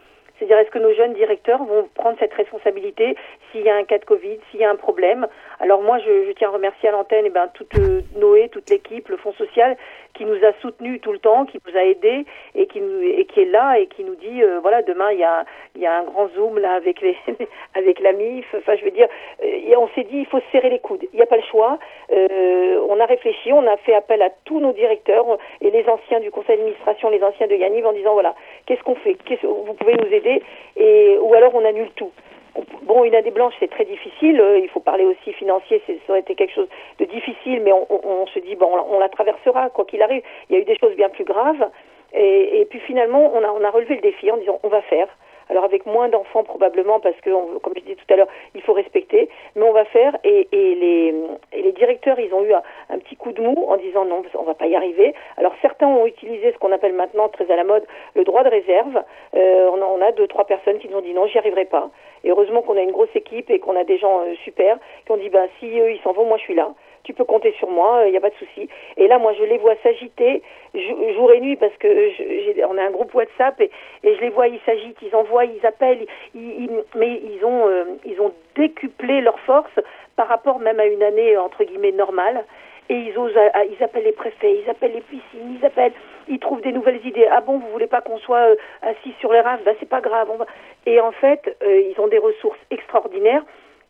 C'est-à-dire, est-ce que nos jeunes directeurs vont prendre cette responsabilité s'il y a un cas de Covid, s'il y a un problème? Alors moi, je, tiens à remercier à l'antenne eh ben, toute euh, Noé, toute l'équipe, le Fonds social, qui nous a soutenus tout le temps, qui nous a aidés et qui, nous, et qui est là et qui nous dit, euh, voilà, demain, il y a, y a un grand zoom là avec, les, avec la MIF. Enfin, je veux dire, euh, on s'est dit, il faut se serrer les coudes. Il n'y a pas le choix. Euh, on a réfléchi, on a fait appel à tous nos directeurs et les anciens du conseil d'administration, les anciens de Yaniv, en disant, voilà, qu'est-ce qu'on fait? Qu'est-ce- Vous pouvez nous aider? Et, Ou alors on annule tout. On- Bon, une année blanche, c'est très difficile. euh, il faut parler aussi financier. Ça aurait été quelque chose de difficile, mais on, on- se dit, bon, on, la- on la traversera, quoi qu'il arrive. Il y a eu des choses bien plus graves. Et, et puis finalement, on a, on a relevé le défi en disant, on va faire. Alors avec moins d'enfants probablement, parce que, comme je disais tout à l'heure, il faut respecter, mais on va faire. Et, les, directeurs, ils ont eu un, petit coup de mou en disant non, on va pas y arriver. Alors certains ont utilisé ce qu'on appelle maintenant très à la mode le droit de réserve. Euh, on, a, deux, trois personnes qui nous ont dit non, j'y arriverai pas. Et heureusement qu'on a une grosse équipe et qu'on a des gens euh, super qui ont dit bah si eux ils s'en vont, moi je suis là. Tu peux compter sur moi, il n'y a pas de souci. Et là, moi, je les vois s'agiter jou- jour et nuit parce que je- j'ai- on a un groupe WhatsApp et, je les vois, ils s'agitent, ils envoient, ils appellent, ils- ils- mais ils ont, euh, ils ont décuplé leur force par rapport même à une année entre guillemets normale. Et ils osent, ils appellent les préfets, ils appellent les piscines, ils appellent, ils trouvent des nouvelles idées. Ah bon, vous voulez pas qu'on soit euh, assis sur les raves Ben c'est pas grave. on va- Et en fait, euh, ils ont des ressources extraordinaires.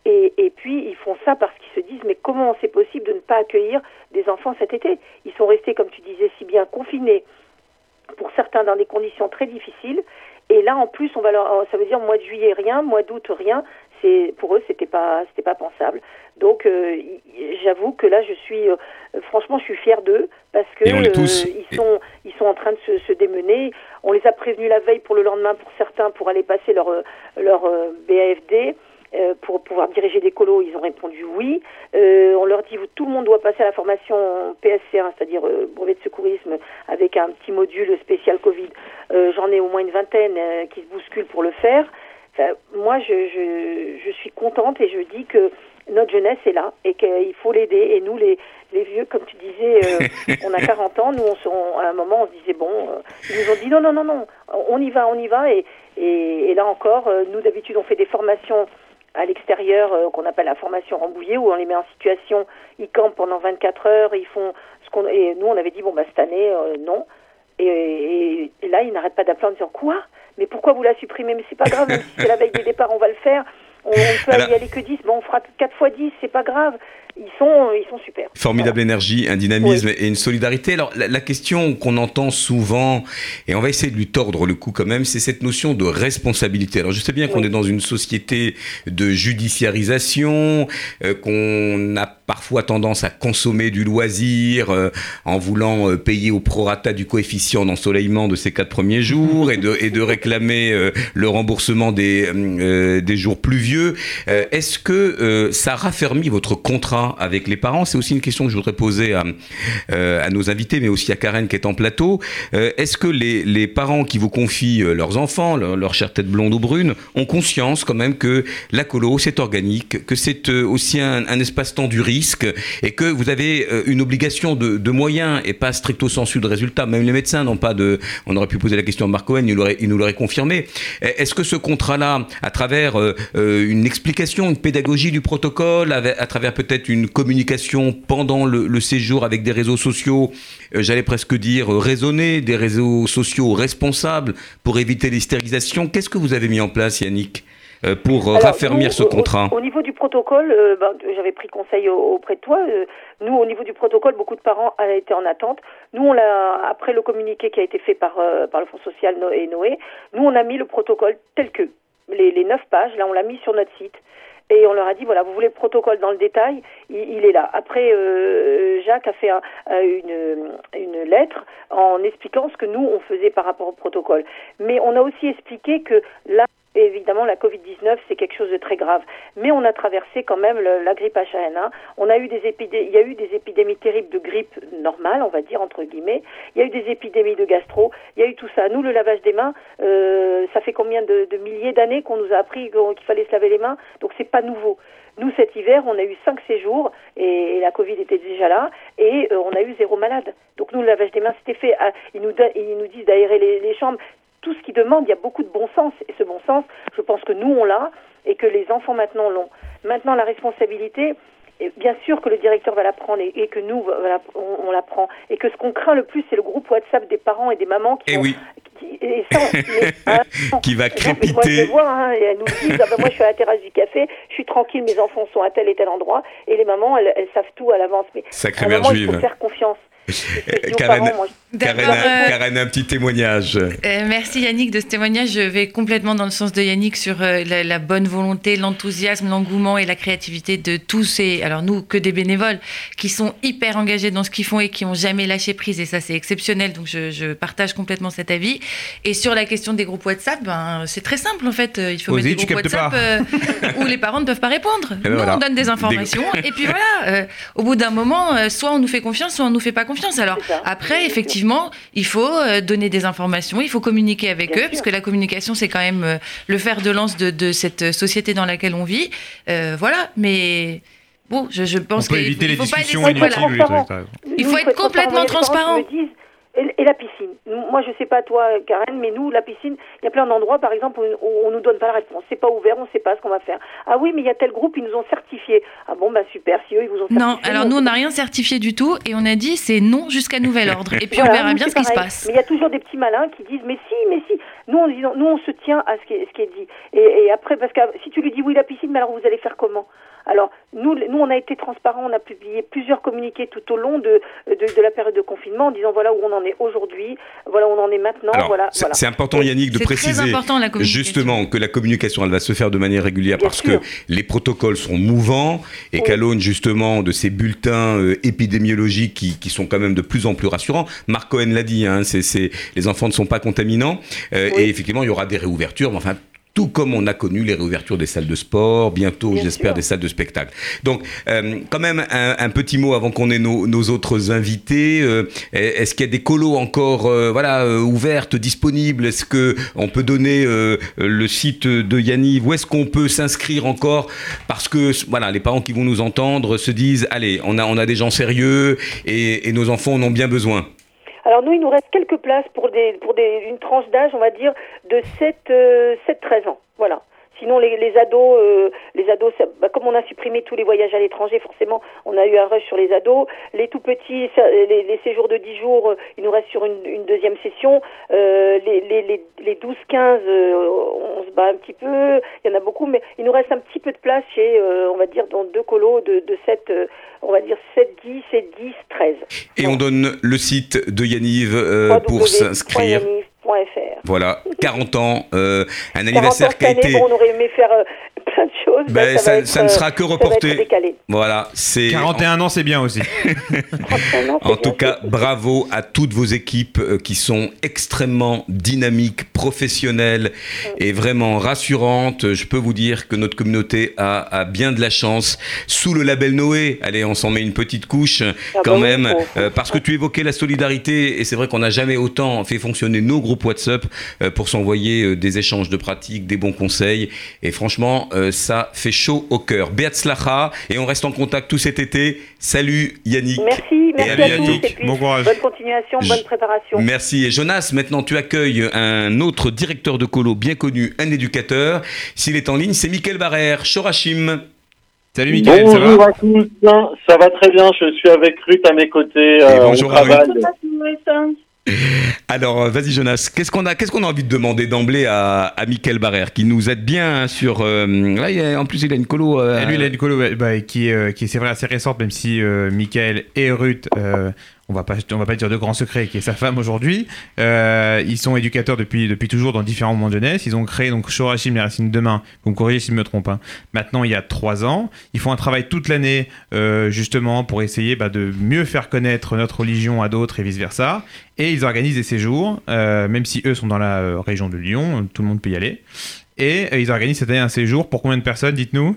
Et, et puis, ils font ça parce qu'ils se disent, mais comment c'est possible de ne pas accueillir des enfants cet été? Ils sont restés, comme tu disais si bien, confinés, pour certains dans des conditions très difficiles. Et là, en plus, on va leur, ça veut dire mois de juillet rien, mois d'août rien. C'est pour eux, c'était pas, c'était pas pensable. Donc, euh, j'avoue que là, je suis, euh, franchement, je suis fière d'eux parce que euh, ils sont, ils sont en train de se, se démener. On les a prévenus la veille pour le lendemain pour certains pour aller passer leur, euh, leur euh, BAFD. Euh, pour pouvoir diriger des colos, ils ont répondu oui. Euh, on leur dit tout le monde doit passer à la formation PSC1, c'est-à-dire euh, brevet de secourisme, avec un petit module spécial Covid. Euh, J'en ai au moins une vingtaine euh, qui se bousculent pour le faire. Enfin, moi, je, je, je suis contente et je dis que notre jeunesse est là et qu'il faut l'aider. Et nous, les, les vieux, comme tu disais, euh, on a 40 ans. Nous, on, on- à un moment, on se disait bon. euh, ils nous ont dit non, non, non, non, on y va, on y va. Et, et, et là encore, euh, nous d'habitude, on fait des formations à l'extérieur euh, qu'on appelle la formation Rambouillet où on les met en situation. Ils campent pendant 24 heures. Ils font ce qu'on. Et nous, on avait dit bon bah cette année, euh, non. Et, et- et là, ils n'arrêtent pas d'appeler en disant quoi? Mais pourquoi vous la supprimez? Mais c'est pas grave, même si c'est la veille des départs, on va le faire. On, peut Alors- y aller que 10, bon, on fera 4 fois 10, c'est pas grave. Ils sont, ils sont super. Formidable énergie, un dynamisme et une solidarité. Alors la, la question qu'on entend souvent, et on va essayer de lui tordre le cou quand même, c'est cette notion de responsabilité. Alors je sais bien qu'on Oui. est dans une société de judiciarisation, euh, qu'on a parfois tendance à consommer du loisir euh, en voulant euh, payer au prorata du coefficient d'ensoleillement de ces quatre premiers jours et de, et de réclamer euh, le remboursement des, euh, des jours pluvieux. Euh, Est-ce que euh, ça raffermit votre contrat avec les parents C'est aussi une question que je voudrais poser à, euh, nos invités, mais aussi à Karen qui est en plateau. Euh, Est-ce que les, parents qui vous confient euh, leurs enfants, leur, leur chère tête blonde ou brune, ont conscience quand même que la colo, c'est organique, que c'est aussi un, espace-temps du risque et que vous avez une obligation de, moyens et pas stricto sensu de résultats? Même les médecins n'ont pas de... On aurait pu poser la question à Marc Cohen, il, il nous l'aurait confirmé. Euh, Est-ce que ce contrat-là, à travers une explication, une pédagogie du protocole, à travers peut-être une communication pendant le, le séjour avec des réseaux sociaux, euh, j'allais presque dire euh, raisonnés, des réseaux sociaux responsables pour éviter les stérilisations, qu'est-ce que vous avez mis en place, Yannick, euh, pour Alors, raffermir nous, ce au- contrat Au, au niveau du protocole, euh, ben, j'avais pris conseil au- auprès de toi. euh, nous, au niveau du protocole, beaucoup de parents été en attente. Nous, on l'a après le communiqué qui a été fait par euh, par le Fonds social et Noé. Nous, on a mis le protocole tel que les, les neuf pages. Là, on l'a mis sur notre site. Et on leur a dit, voilà, vous voulez le protocole dans le détail, il, est là. Après, euh, Jacques a fait un- une, une lettre en expliquant ce que nous, on faisait par rapport au protocole. Mais on a aussi expliqué que là, évidemment, la Covid-19, c'est quelque chose de très grave. Mais on a traversé quand même la grippe H1N1. On a eu des il y a eu des épidémies terribles de grippe normale, on va dire, entre guillemets. Il y a eu des épidémies de gastro. Il y a eu tout ça. Nous, le lavage des mains, euh, ça fait combien de, milliers d'années qu'on nous a appris qu'il fallait se laver les mains? Donc, c'est pas nouveau. Nous, cet hiver, on a eu cinq séjours et, la Covid était déjà là et euh, on a eu zéro malade. Donc nous, le lavage des mains, c'était fait. à- ils, nous disent d'aérer les chambres. Tout ce qu'ils demandent, il y a beaucoup de bon sens. Et ce bon sens, je pense que nous, on l'a et que les enfants maintenant l'ont. Maintenant, la responsabilité, et bien sûr que le directeur va la prendre et, et que nous, voilà, on, on la prend. Et que ce qu'on craint le plus, c'est le groupe WhatsApp des parents et des mamans qui Eh ont- oui. qui- et ça, mais, hein, Qui va moi, je crépiter. les vois, hein, et elles nous disent, ah ben, moi, je suis à la terrasse du café, je suis tranquille, mes enfants sont à tel et tel endroit, et les mamans, elles, elles savent tout à l'avance. Mais Sacrée à un moment, il juive. faut faire confiance. Karen, parents, moi, je- Karen, D'accord, a- euh, Karen a un petit témoignage. Euh, merci Yannick de ce témoignage. Je vais complètement dans le sens de Yannick sur euh, la, la bonne volonté, l'enthousiasme, l'engouement et la créativité de tous ces, alors nous que des bénévoles, qui sont hyper engagés dans ce qu'ils font et qui ont jamais lâché prise. Et ça, c'est exceptionnel. Donc je, je partage complètement cet avis. Et sur la question des groupes WhatsApp, ben, c'est très simple en fait. Il faut mettre des groupes WhatsApp euh, où les parents ne peuvent pas répondre. ben nous, voilà. on donne des informations. Et puis voilà, euh, au bout d'un moment, euh, soit on nous fait confiance, soit on nous fait pas confiance. Alors après, Bien effectivement, il faut euh, donner des informations, il faut communiquer avec Bien eux, sûr. parce que la communication, c'est quand même euh, le fer de lance de, de cette société dans laquelle on vit. Euh, voilà, mais bon, je, pense qu'il éviter les faut pas voilà. les raison. Il faut être complètement transparent. Et, et la piscine. Moi, je sais pas toi, Karen, mais nous, la piscine, il y a plein d'endroits, par exemple, où, on nous donne pas la réponse. C'est pas ouvert, on sait pas ce qu'on va faire. Ah oui, mais il y a tel groupe, ils nous ont certifié. Ah bon, bah super, si eux, ils vous ont certifié. Non, alors nous, on n'a rien certifié du tout, et on a dit c'est non jusqu'à nouvel ordre. Et puis on verra nous, bien ce qui se passe. Mais il y a toujours des petits malins qui disent mais si, mais si. Nous on, dit, nous on se tient à ce qui est, ce qui est dit. Et, et après parce que si tu lui dis oui la piscine, mais alors vous allez faire comment? Alors nous, nous on a été transparents, on a publié plusieurs communiqués tout au long de, de, de la période de confinement en disant voilà où on en est aujourd'hui, voilà où on en est maintenant, Alors, voilà. c'est voilà. important, Yannick, de C'est très préciser important la communication. justement que la communication, elle va se faire de manière régulière Bien parce sûr. que les protocoles sont mouvants et Oui. qu'à l'aune justement de ces bulletins euh, épidémiologiques qui, qui sont quand même de plus en plus rassurants. Marc Cohen l'a dit, hein, c'est c'est- les enfants ne sont pas contaminants euh, Oui. et effectivement il y aura des réouvertures, mais enfin tout comme on a connu les réouvertures des salles de sport, bientôt, Bien j'espère, des salles de spectacle. Donc, euh, quand même, un, un petit mot avant qu'on ait nos, nos autres invités. Euh, Est-ce qu'il y a des colos encore euh, voilà, euh, ouvertes, disponibles? Est-ce que on peut donner euh, le site de Yanniv Où est-ce qu'on peut s'inscrire encore? Parce que voilà, les parents qui vont nous entendre se disent, allez, on a, on a des gens sérieux et, et nos enfants en ont bien besoin. Alors nous, il nous reste quelques places pour des pour des une tranche d'âge, on va dire de 7 euh, 7 13 ans. Voilà. Sinon les, les ados euh, les ados ça- bah, comme on a supprimé tous les voyages à l'étranger, forcément, on a eu un rush sur les ados. Les tout petits ça- les, les séjours de 10 jours, euh, il nous reste sur une, une deuxième session. Euh, les les les, les 12 15 euh, on se bat un petit peu, il y en a beaucoup mais il nous reste un petit peu de place chez euh, on va dire dans deux colos de de 7 euh, on va dire 7 10 et 10 13. Et on donne le site de Yanniv euh, pour s'inscrire. Voilà, 40 ans, euh, un 40 ans anniversaire cette qui a été... bon, on aurait aimé faire euh, plein de choses. Ben, ça, va être, ça ne euh, sera que ça va être reporté. décalé. Voilà, c'est 41 ans, c'est bien aussi. C'est En bien, tout cas, bravo à toutes vos équipes euh, qui sont extrêmement dynamiques, professionnelles et vraiment rassurantes. Je peux vous dire que notre communauté a, a bien de la chance. Sous le label Noé, allez, on s'en met une petite couche Ah quand bah même, euh, parce que tu évoquais la solidarité et c'est vrai qu'on n'a jamais autant fait fonctionner nos groupes WhatsApp euh, pour s'envoyer euh, des échanges de pratiques, des bons conseils. Et franchement, ça fait chaud au cœur. Beatzlacha, et on reste en contact tout cet été. Salut Yannick. Merci, merci à à, tous. Yannick. Et puis, Bon courage. bonne continuation, bonne préparation. Merci. Et Jonas, maintenant tu accueilles un autre directeur de colo bien connu, un éducateur. S'il est en ligne, c'est Mickaël Barrère, Chorachim. Salut Mickaël, ça bonjour va à tous, ça va très bien, je suis avec Ruth à mes côtés, Et euh, bonjour on à Ruth. Alors, euh, vas-y Jonas, qu'est-ce qu'on a, qu'est-ce qu'on a envie de demander d'emblée à, à Mickaël Barrère, qui nous aide bien hein, sur. euh, là, il a- en plus, il a une colo. euh, lui, il a une colo bah, qui, est, euh, qui est, c'est vrai, assez récente, même si euh, Michael et Ruth, euh, on va pas, on va pas dire de grands secrets, qui est sa femme aujourd'hui, euh, ils sont éducateurs depuis, depuis toujours dans différents moments de jeunesse. Ils ont créé donc Shorashim, les racines de demain. Vous me corrigez si je me trompe. hein. Maintenant, il y a trois ans. Ils font un travail toute l'année, euh, justement, pour essayer bah, de mieux faire connaître notre religion à d'autres et vice-versa. Et ils organisent des séjours, euh, même si eux sont dans la région de Lyon, tout le monde peut y aller. Et ils organisent cette année un séjour pour combien de personnes, dites-nous?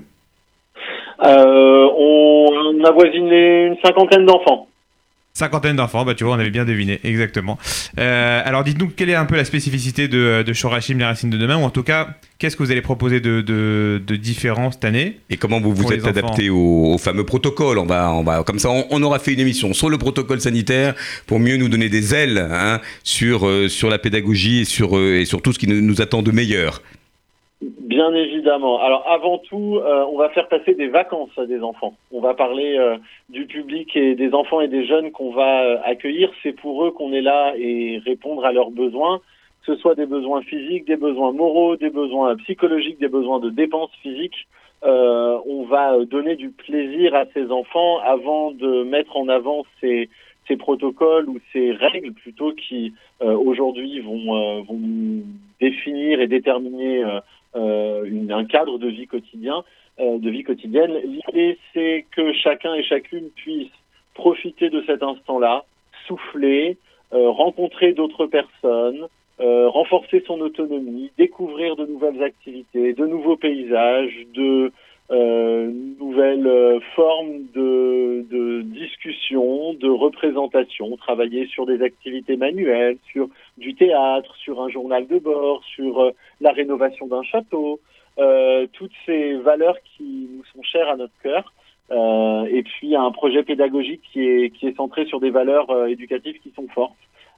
On, on avoisine les- une cinquantaine d'enfants. Cinquantaine d'enfants, bah tu vois, on avait bien deviné, exactement. Euh, alors dites-nous, quelle est un peu la spécificité de, de Shorashim, les racines de demain, ou en tout cas, qu'est-ce que vous allez proposer de, de, de différent cette année Et comment vous vous êtes adapté au, au fameux protocole? On va, on va, Comme ça, on, on aura fait une émission sur le protocole sanitaire pour mieux nous donner des ailes hein, sur, euh, sur la pédagogie et sur, euh, et sur tout ce qui nous, nous attend de meilleur. Bien évidemment. Alors avant tout, euh, on va faire passer des vacances à des enfants. On va parler euh, du public et des enfants et des jeunes qu'on va euh, accueillir. C'est pour eux qu'on est là et répondre à leurs besoins, que ce soit des besoins physiques, des besoins moraux, des besoins psychologiques, des besoins de dépenses physiques. Euh, on va euh, donner du plaisir à ces enfants avant de mettre en avant ces, ces protocoles ou ces règles plutôt qui euh, aujourd'hui vont, vont définir et déterminer une- un cadre de vie quotidien, euh, de vie quotidienne. L'idée, c'est que chacun et chacune puisse profiter de cet instant-là, souffler, euh, rencontrer d'autres personnes, euh, renforcer son autonomie, découvrir de nouvelles activités, de nouveaux paysages, de euh, nouvelles euh, formes de, de discussion, de représentation, travailler sur des activités manuelles, sur du théâtre, sur un journal de bord, sur euh, la rénovation d'un château, euh, toutes ces valeurs qui nous sont chères à notre cœur. Euh, et puis un projet pédagogique qui est, qui est centré sur des valeurs euh, éducatives qui sont fortes,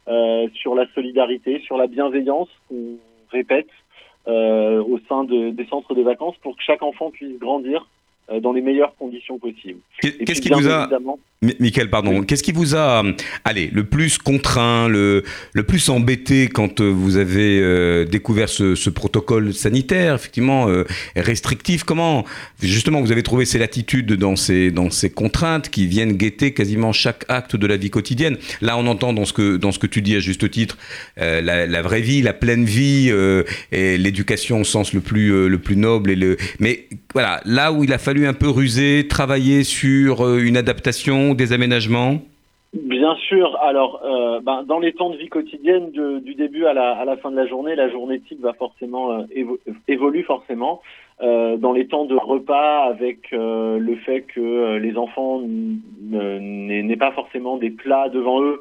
euh, sur la solidarité, sur la bienveillance qu'on répète au sein de- des centres de vacances pour que chaque enfant puisse grandir. euh, dans les meilleures conditions possibles. Qu'est-ce qui vous a, Michael, pardon, qu'est-ce qui vous a, euh, allez, le plus contraint, le, le plus embêté quand euh, vous avez euh, découvert ce, ce protocole sanitaire, effectivement euh, restrictif? Comment, justement, vous avez trouvé ces latitudes dans ces, dans ces contraintes qui viennent guetter quasiment chaque acte de la vie quotidienne? Là, on entend dans ce que, dans ce que tu dis à juste titre, euh, la, la vraie vie, la pleine vie, euh, et l'éducation au sens le plus, euh, le plus noble. Et le... Mais voilà, là où il a fallu un peu ruser, travailler sur euh, une adaptation, des aménagements? Bien sûr. Alors, euh, ben, dans les temps de vie quotidienne, du début à la, fin de la journée, la journée type va forcément euh, évo- évolue forcément. Euh, dans les temps de repas, avec le fait que les enfants n'aient pas forcément des plats devant eux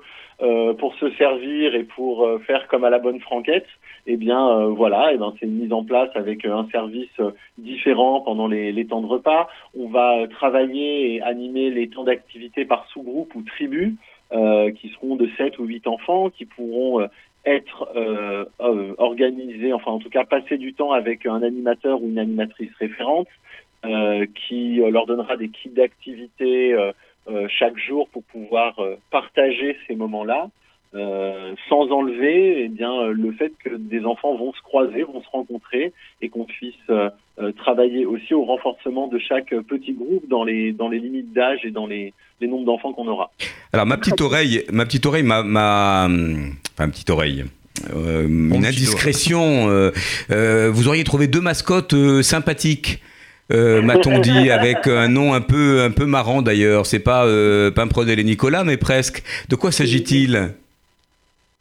pour se servir et pour faire comme à la bonne franquette, eh bien euh, voilà, eh ben, c'est une mise en place avec euh, un service euh, différent pendant les, temps de repas. On va travailler et animer les temps d'activité par sous-groupe ou tribu, qui seront de 7 ou 8 enfants, qui pourront être organisés, enfin en tout cas passer du temps avec un animateur ou une animatrice référente, qui leur donnera des kits d'activité chaque jour pour pouvoir partager ces moments-là. Euh, sans enlever eh bien, euh, le fait que des enfants vont se croiser, vont se rencontrer et qu'on puisse euh, travailler aussi au renforcement de chaque petit groupe dans les, dans les limites d'âge et dans les, les nombres d'enfants qu'on aura. Alors ma petite oreille, ma petite oreille, ma, ma enfin petite oreille. euh, une indiscrétion. euh, euh, vous auriez trouvé deux mascottes euh, sympathiques. Euh, m'a-t-on dit avec un nom un peu un peu marrant d'ailleurs c'est pas euh, Pimprenel et Nicolas mais presque de quoi s'agit-il?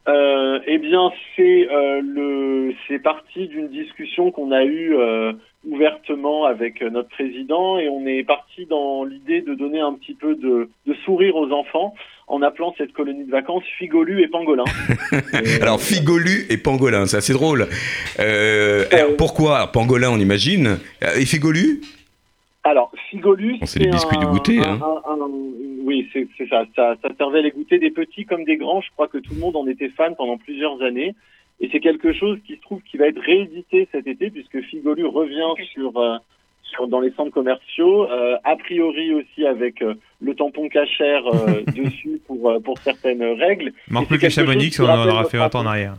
Euh, eh bien, c'est euh, le, c'est parti d'une discussion qu'on a eue euh, ouvertement avec notre président et on est parti dans l'idée de donner un petit peu de, de sourire aux enfants en appelant cette colonie de vacances Figolu et Pangolin. alors Figolu et Pangolin c'est assez drôle. Alors, pourquoi Pangolin on imagine. Et Figolu? Alors, Figolu, Bon, c'est les biscuits un- du goûter, un- hein. un- un- oui, c'est c'est ça, ça. Ça servait les goûters des petits comme des grands. Je crois que tout le monde en était fan pendant plusieurs années. Et c'est quelque chose qui se trouve qui va être réédité cet été puisque Figolu revient sur, euh, sur dans les centres commerciaux, euh, a priori aussi avec euh, le tampon cachère euh, dessus pour euh, pour certaines règles. Manque plus que Chamonix, on en aura fait 20 ans en arrière.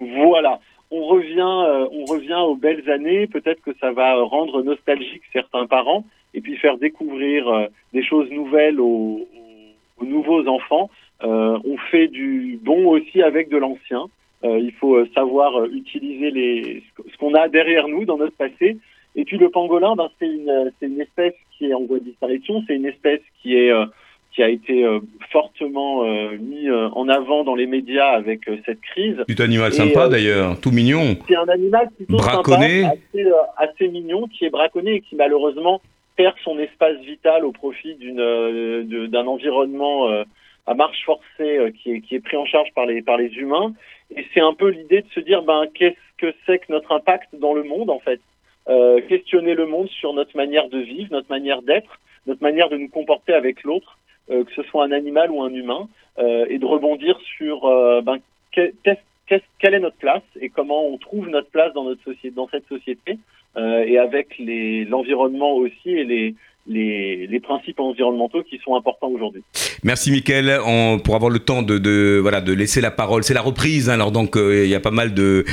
Voilà. On revient, euh, on revient aux belles années. Peut-être que ça va rendre nostalgique certains parents et puis faire découvrir euh, des choses nouvelles aux, aux- aux nouveaux enfants. Euh, on fait du bon aussi avec de l'ancien. Euh, il faut euh, savoir euh, utiliser les, ce qu'on a derrière nous dans notre passé. Et puis le pangolin, ben, c'est une, une espèce qui est en voie de disparition. C'est une espèce qui est qui a été euh, fortement euh, mis euh, en avant dans les médias avec euh, cette crise. Petit animal Et, sympa euh, d'ailleurs tout mignon c'est un animal plutôt Braconné. sympa, assez, euh, assez mignon, qui est braconné et qui malheureusement perd son espace vital au profit euh, d'un environnement euh, à marche forcée euh, qui, est, qui est pris en charge par les, par les humains. Et c'est un peu l'idée de se dire, ben, qu'est-ce que c'est que notre impact dans le monde, en fait? Euh, Questionner le monde sur notre manière de vivre, notre manière d'être, notre manière de nous comporter avec l'autre, que ce soit un animal ou un humain, euh, et de rebondir sur euh, ben, que- qu'est-ce- quelle est notre place et comment on trouve notre place dans notre société, dans cette société, euh, et avec l'environnement aussi et les, les, les principes environnementaux qui sont importants aujourd'hui. Merci Mickaël On- pour avoir le temps de, de, voilà, de laisser la parole. C'est la reprise, hein, alors donc euh, il y a pas mal euh,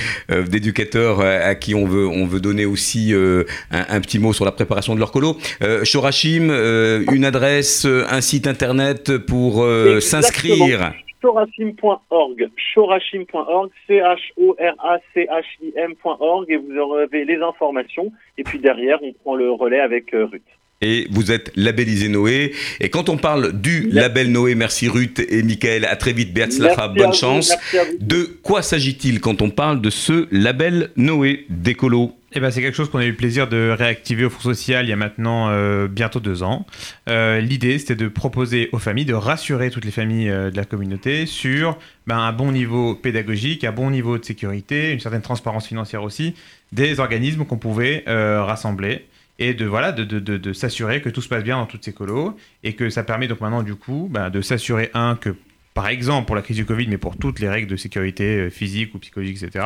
d'éducateurs euh, à qui on veut, on veut donner aussi euh, un, un petit mot sur la préparation de leur colo. Euh, Shorashim, euh, une adresse, un site internet pour euh, s'inscrire. Shorashim.org, shorashim.org, C-H-O-R-A-C-H-I-M.org, et vous aurez les informations. Et puis derrière, on prend le relais avec Ruth. Et vous êtes labellisé Noé. Et quand on parle du label Noé, merci Ruth et Mickaël, à très vite, à bonne vous, chance. vous. De quoi s'agit-il quand on parle de ce label Noé d'écolo? Eh ben, c'est quelque chose qu'on a eu le plaisir de réactiver au Fonds social il y a maintenant euh, bientôt deux ans. Euh, L'idée, c'était de proposer aux familles, de rassurer toutes les familles euh, de la communauté sur ben, un bon niveau pédagogique, un bon niveau de sécurité, une certaine transparence financière aussi, des organismes qu'on pouvait euh, rassembler et de voilà de, s'assurer que tout se passe bien dans toutes ces colos et que ça permet donc maintenant du coup ben, de s'assurer un que par exemple pour la crise du Covid, mais pour toutes les règles de sécurité euh, physique ou psychologique, etc.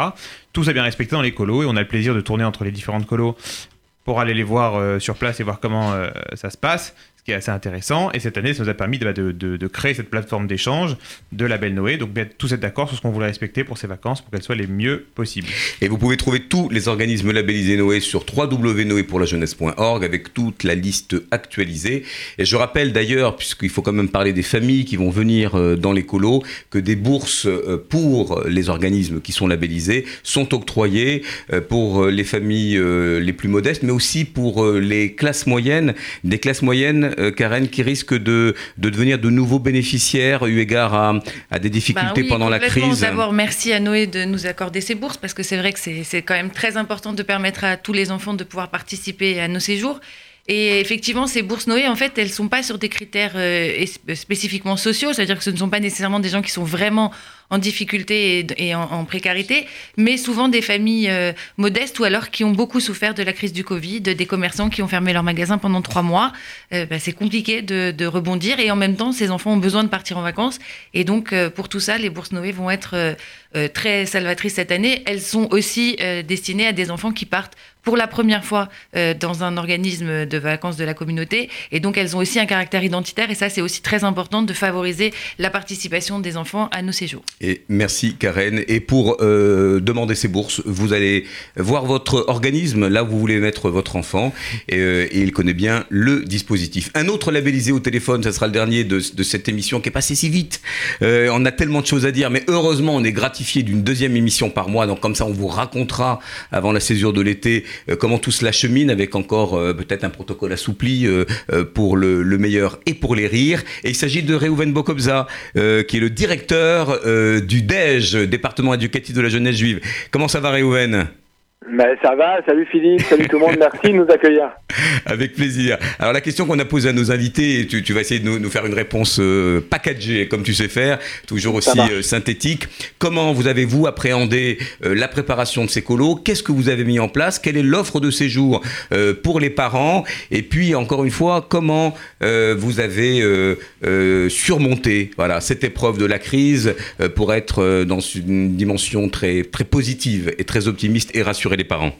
Tout ça bien respecté dans les colos et on a le plaisir de tourner entre les différentes colos pour aller les voir euh, sur place et voir comment euh, ça se passe, qui est assez intéressant. Et cette année, ça nous a permis de, de créer cette plateforme d'échange de Label Noé. Donc, bien, tous être d'accord sur ce qu'on voulait respecter pour ces vacances pour qu'elles soient les mieux possibles. Et vous pouvez trouver tous les organismes labellisés Noé sur www.noépourlajeunesse.org avec toute la liste actualisée. Et je rappelle d'ailleurs, puisqu'il faut quand même parler des familles qui vont venir euh, dans les colos, que des bourses euh, pour les organismes qui sont labellisés sont octroyées euh, pour les familles les plus modestes, mais aussi pour les classes moyennes, des classes moyennes euh, Karen, qui risquent de, de devenir de nouveaux bénéficiaires eu égard à, à des difficultés oui, pendant la crise D'abord, merci à Noé de nous accorder ces bourses parce que c'est vrai que c'est quand même très important de permettre à tous les enfants de pouvoir participer à nos séjours. Et effectivement, ces bourses Noé, en fait, elles sont pas sur des critères euh, spécifiquement sociaux, c'est-à-dire que ce ne sont pas nécessairement des gens qui sont vraiment en difficulté et, en, précarité, mais souvent des familles euh, modestes ou alors qui ont beaucoup souffert de la crise du Covid, des commerçants qui ont fermé leurs magasins pendant trois mois. Euh, bah, c'est compliqué de, rebondir et en même temps, ces enfants ont besoin de partir en vacances. Et donc, euh, pour tout ça, les bourses Noé vont être euh, très salvatrices cette année. Elles sont aussi destinées à des enfants qui partent pour la première fois dans un organisme de vacances de la communauté. Et donc, elles ont aussi un caractère identitaire. Et ça, c'est aussi très important de favoriser la participation des enfants à nos séjours. Et merci Karen. Et pour euh, demander ces bourses, vous allez voir votre organisme, là où vous voulez mettre votre enfant, et, euh, et il connaît bien le dispositif. Un autre labellisé au téléphone, ça sera le dernier de, de cette émission qui est passée si vite. Euh, on a tellement de choses à dire, mais heureusement on est gratifié d'une deuxième émission par mois, donc comme ça on vous racontera avant la césure de l'été euh, comment tout cela chemine avec encore euh, peut-être un protocole assoupli euh, pour le, le meilleur et pour les rires. Et il s'agit de Reuven Bokobza, qui est le directeur euh, du DEJ, département éducatif de la jeunesse juive. Comment ça va Reuven Ben, ça va, salut Philippe, salut tout le monde, merci de nous accueillir. Avec plaisir. Alors la question qu'on a posée à nos invités, tu, tu vas essayer de nous, nous faire une réponse euh, packagée comme tu sais faire, toujours aussi euh, synthétique. Comment vous avez vous appréhendé euh, la préparation de ces colos? Qu'est-ce que vous avez mis en place? Quelle est l'offre de séjour pour les parents? Et puis encore une fois, comment vous avez surmonté voilà cette épreuve de la crise pour être dans une dimension très très positive et très optimiste et les parents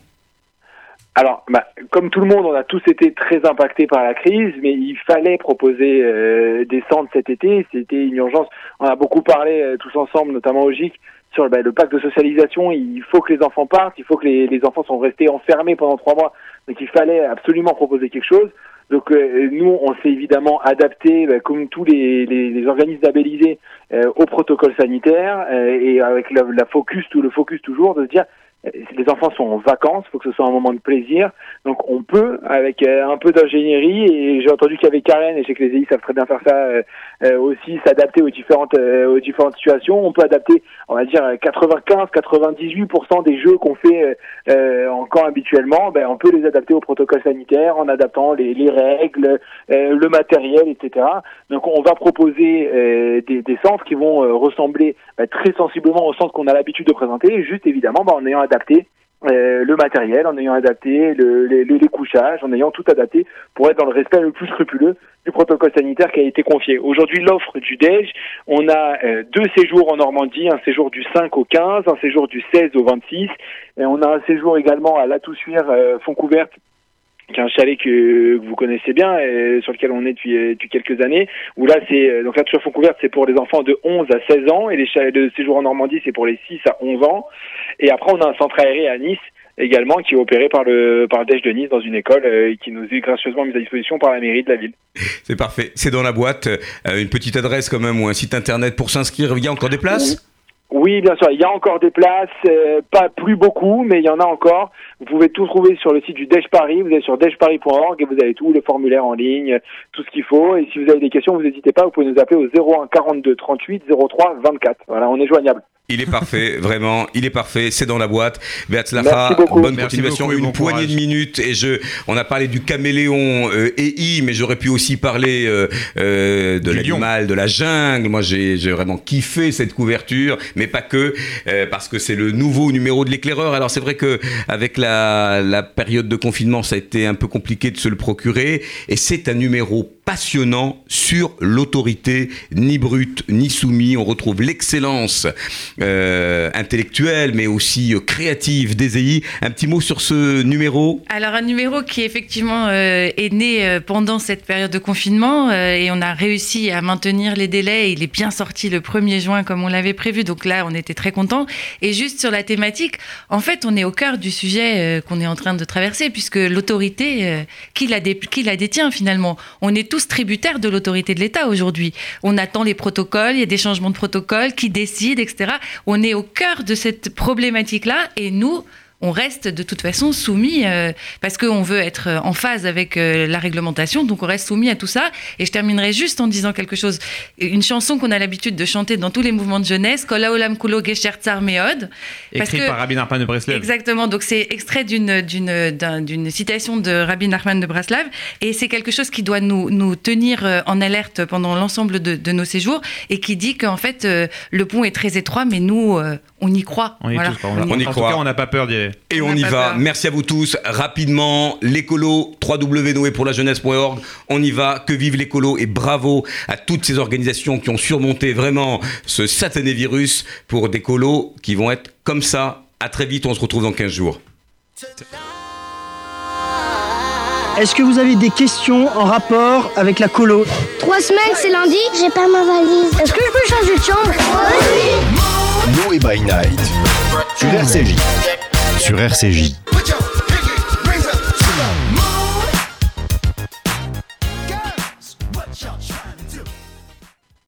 Alors, bah, comme tout le monde, on a tous été très impactés par la crise, mais il fallait proposer euh, des centres cet été. C'était une urgence. On a beaucoup parlé euh, tous ensemble, notamment au GIC, sur bah, le pacte de socialisation. Il faut que les enfants partent, il faut que les, enfants sont restés enfermés pendant trois mois. Donc il fallait absolument proposer quelque chose. Donc euh, nous, on s'est évidemment adapté, bah, comme tous les, organismes labellisés, euh, au protocole sanitaire et avec la, focus, tout le focus toujours de se dire les enfants sont en vacances, il faut que ce soit un moment de plaisir. Donc on peut, avec euh, un peu d'ingénierie, et j'ai entendu qu'avec Karen, et je sais que les EI savent très bien faire ça euh, euh, aussi, s'adapter aux différentes euh, aux différentes situations. On peut adapter, on va dire 95-98% des jeux qu'on fait euh, euh, en camp habituellement, ben, on peut les adapter au protocole sanitaire en adaptant les, les règles, euh, le matériel, etc. Donc on va proposer euh, des, des centres qui vont euh, ressembler bah, très sensiblement au centre qu'on a l'habitude de présenter, juste évidemment bah, en ayant adapté euh, le matériel, en ayant adapté le, les, couchages, en ayant tout adapté pour être dans le respect le plus scrupuleux du protocole sanitaire qui a été confié. Aujourd'hui, l'offre du DEJ, on a euh, deux séjours en Normandie, un séjour du 5 au 15, un séjour du 16 au 26, et on a un séjour également à La Toussuire, euh, est un chalet que, vous connaissez bien, et sur lequel on est depuis, euh, depuis quelques années, où là, c'est, euh, donc la Fontcouverte, c'est pour les enfants de 11 à 16 ans, et les chalets de séjour en Normandie, c'est pour les 6 à 11 ans. Et après, on a un centre aéré à Nice, également, qui est opéré par le, par le de Nice dans une école, euh, qui nous est gracieusement mise à disposition par la mairie de la ville. C'est parfait. C'est dans la boîte. Une petite adresse quand même ou un site internet pour s'inscrire. Il y a encore des places? Oui, bien sûr, il y a encore des places, euh, pas plus beaucoup, mais il y en a encore. Vous pouvez tout trouver sur le site du DEJ Paris, vous allez sur dejparis.org et vous avez tout, le formulaire en ligne, tout ce qu'il faut. Et si vous avez des questions, vous n'hésitez pas, vous pouvez nous appeler au 01 42 38 03 24. Voilà, on est joignable. Il est parfait, vraiment, il est parfait, c'est dans la boîte. Beaucoup. bonne Merci continuation, beaucoup une bon poignée courage. de minutes. Et je, on a parlé du caméléon euh, EI, mais j'aurais pu aussi parler euh, euh, de l'animal, de la jungle. Moi, j'ai j'ai vraiment kiffé cette couverture, mais pas que, euh, parce que c'est le nouveau numéro de l'éclaireur. Alors c'est vrai que avec la, la période de confinement, ça a été un peu compliqué de se le procurer, et c'est un numéro passionnant sur l'autorité, ni brute ni soumis. On retrouve l'excellence euh, intellectuelle, mais aussi euh, créative d'Ezei. Un petit mot sur ce numéro? Alors un numéro qui effectivement euh, est né pendant cette période de confinement et on a réussi à maintenir les délais. Il est bien sorti le 1er juin comme on l'avait prévu, donc là on était très contents. Et juste sur la thématique, en fait on est au cœur du sujet qu'on est en train de traverser puisque l'autorité, qui, la qui la détient finalement On est tous tributaires de l'autorité de l'État aujourd'hui. On attend les protocoles, il y a des changements de protocoles, qui décident, etc. On est au cœur de cette problématique-là et nous, on reste de toute façon soumis euh, parce qu'on veut être en phase avec euh, la réglementation, donc on reste soumis à tout ça. Et je terminerai juste en disant quelque chose. Une chanson qu'on a l'habitude de chanter dans tous les mouvements de jeunesse, Kola Olam Kulo Gesher Tsar Meod. Écrit que- par Rabbi Nachman de Breslev. Exactement, donc c'est extrait d'une, d'une, d'un- d'une citation de Rabbi Nachman de Braslav, et c'est quelque chose qui doit nous, nous tenir euh, en alerte pendant l'ensemble de, de nos séjours, et qui dit qu'en fait, euh, le pont est très étroit, mais nous, on y croit. On y, Voilà. tous. On, On y en croit. tout cas, on n'a pas peur d'y aller. Et On y va. peur. Merci à vous tous. Rapidement, l'écolo, www.noépourlajeunesse.org. On y va. Que vive l'écolo et bravo à toutes ces organisations qui ont surmonté vraiment ce satané virus pour des colos qui vont être comme ça. À très vite. On se retrouve dans 15 jours. Est-ce que vous avez des questions en rapport avec la colo? Trois semaines, c'est lundi. J'ai pas ma valise. Est-ce que je peux changer de chambre? Noé by Night sur RCJ. Sur RCJ.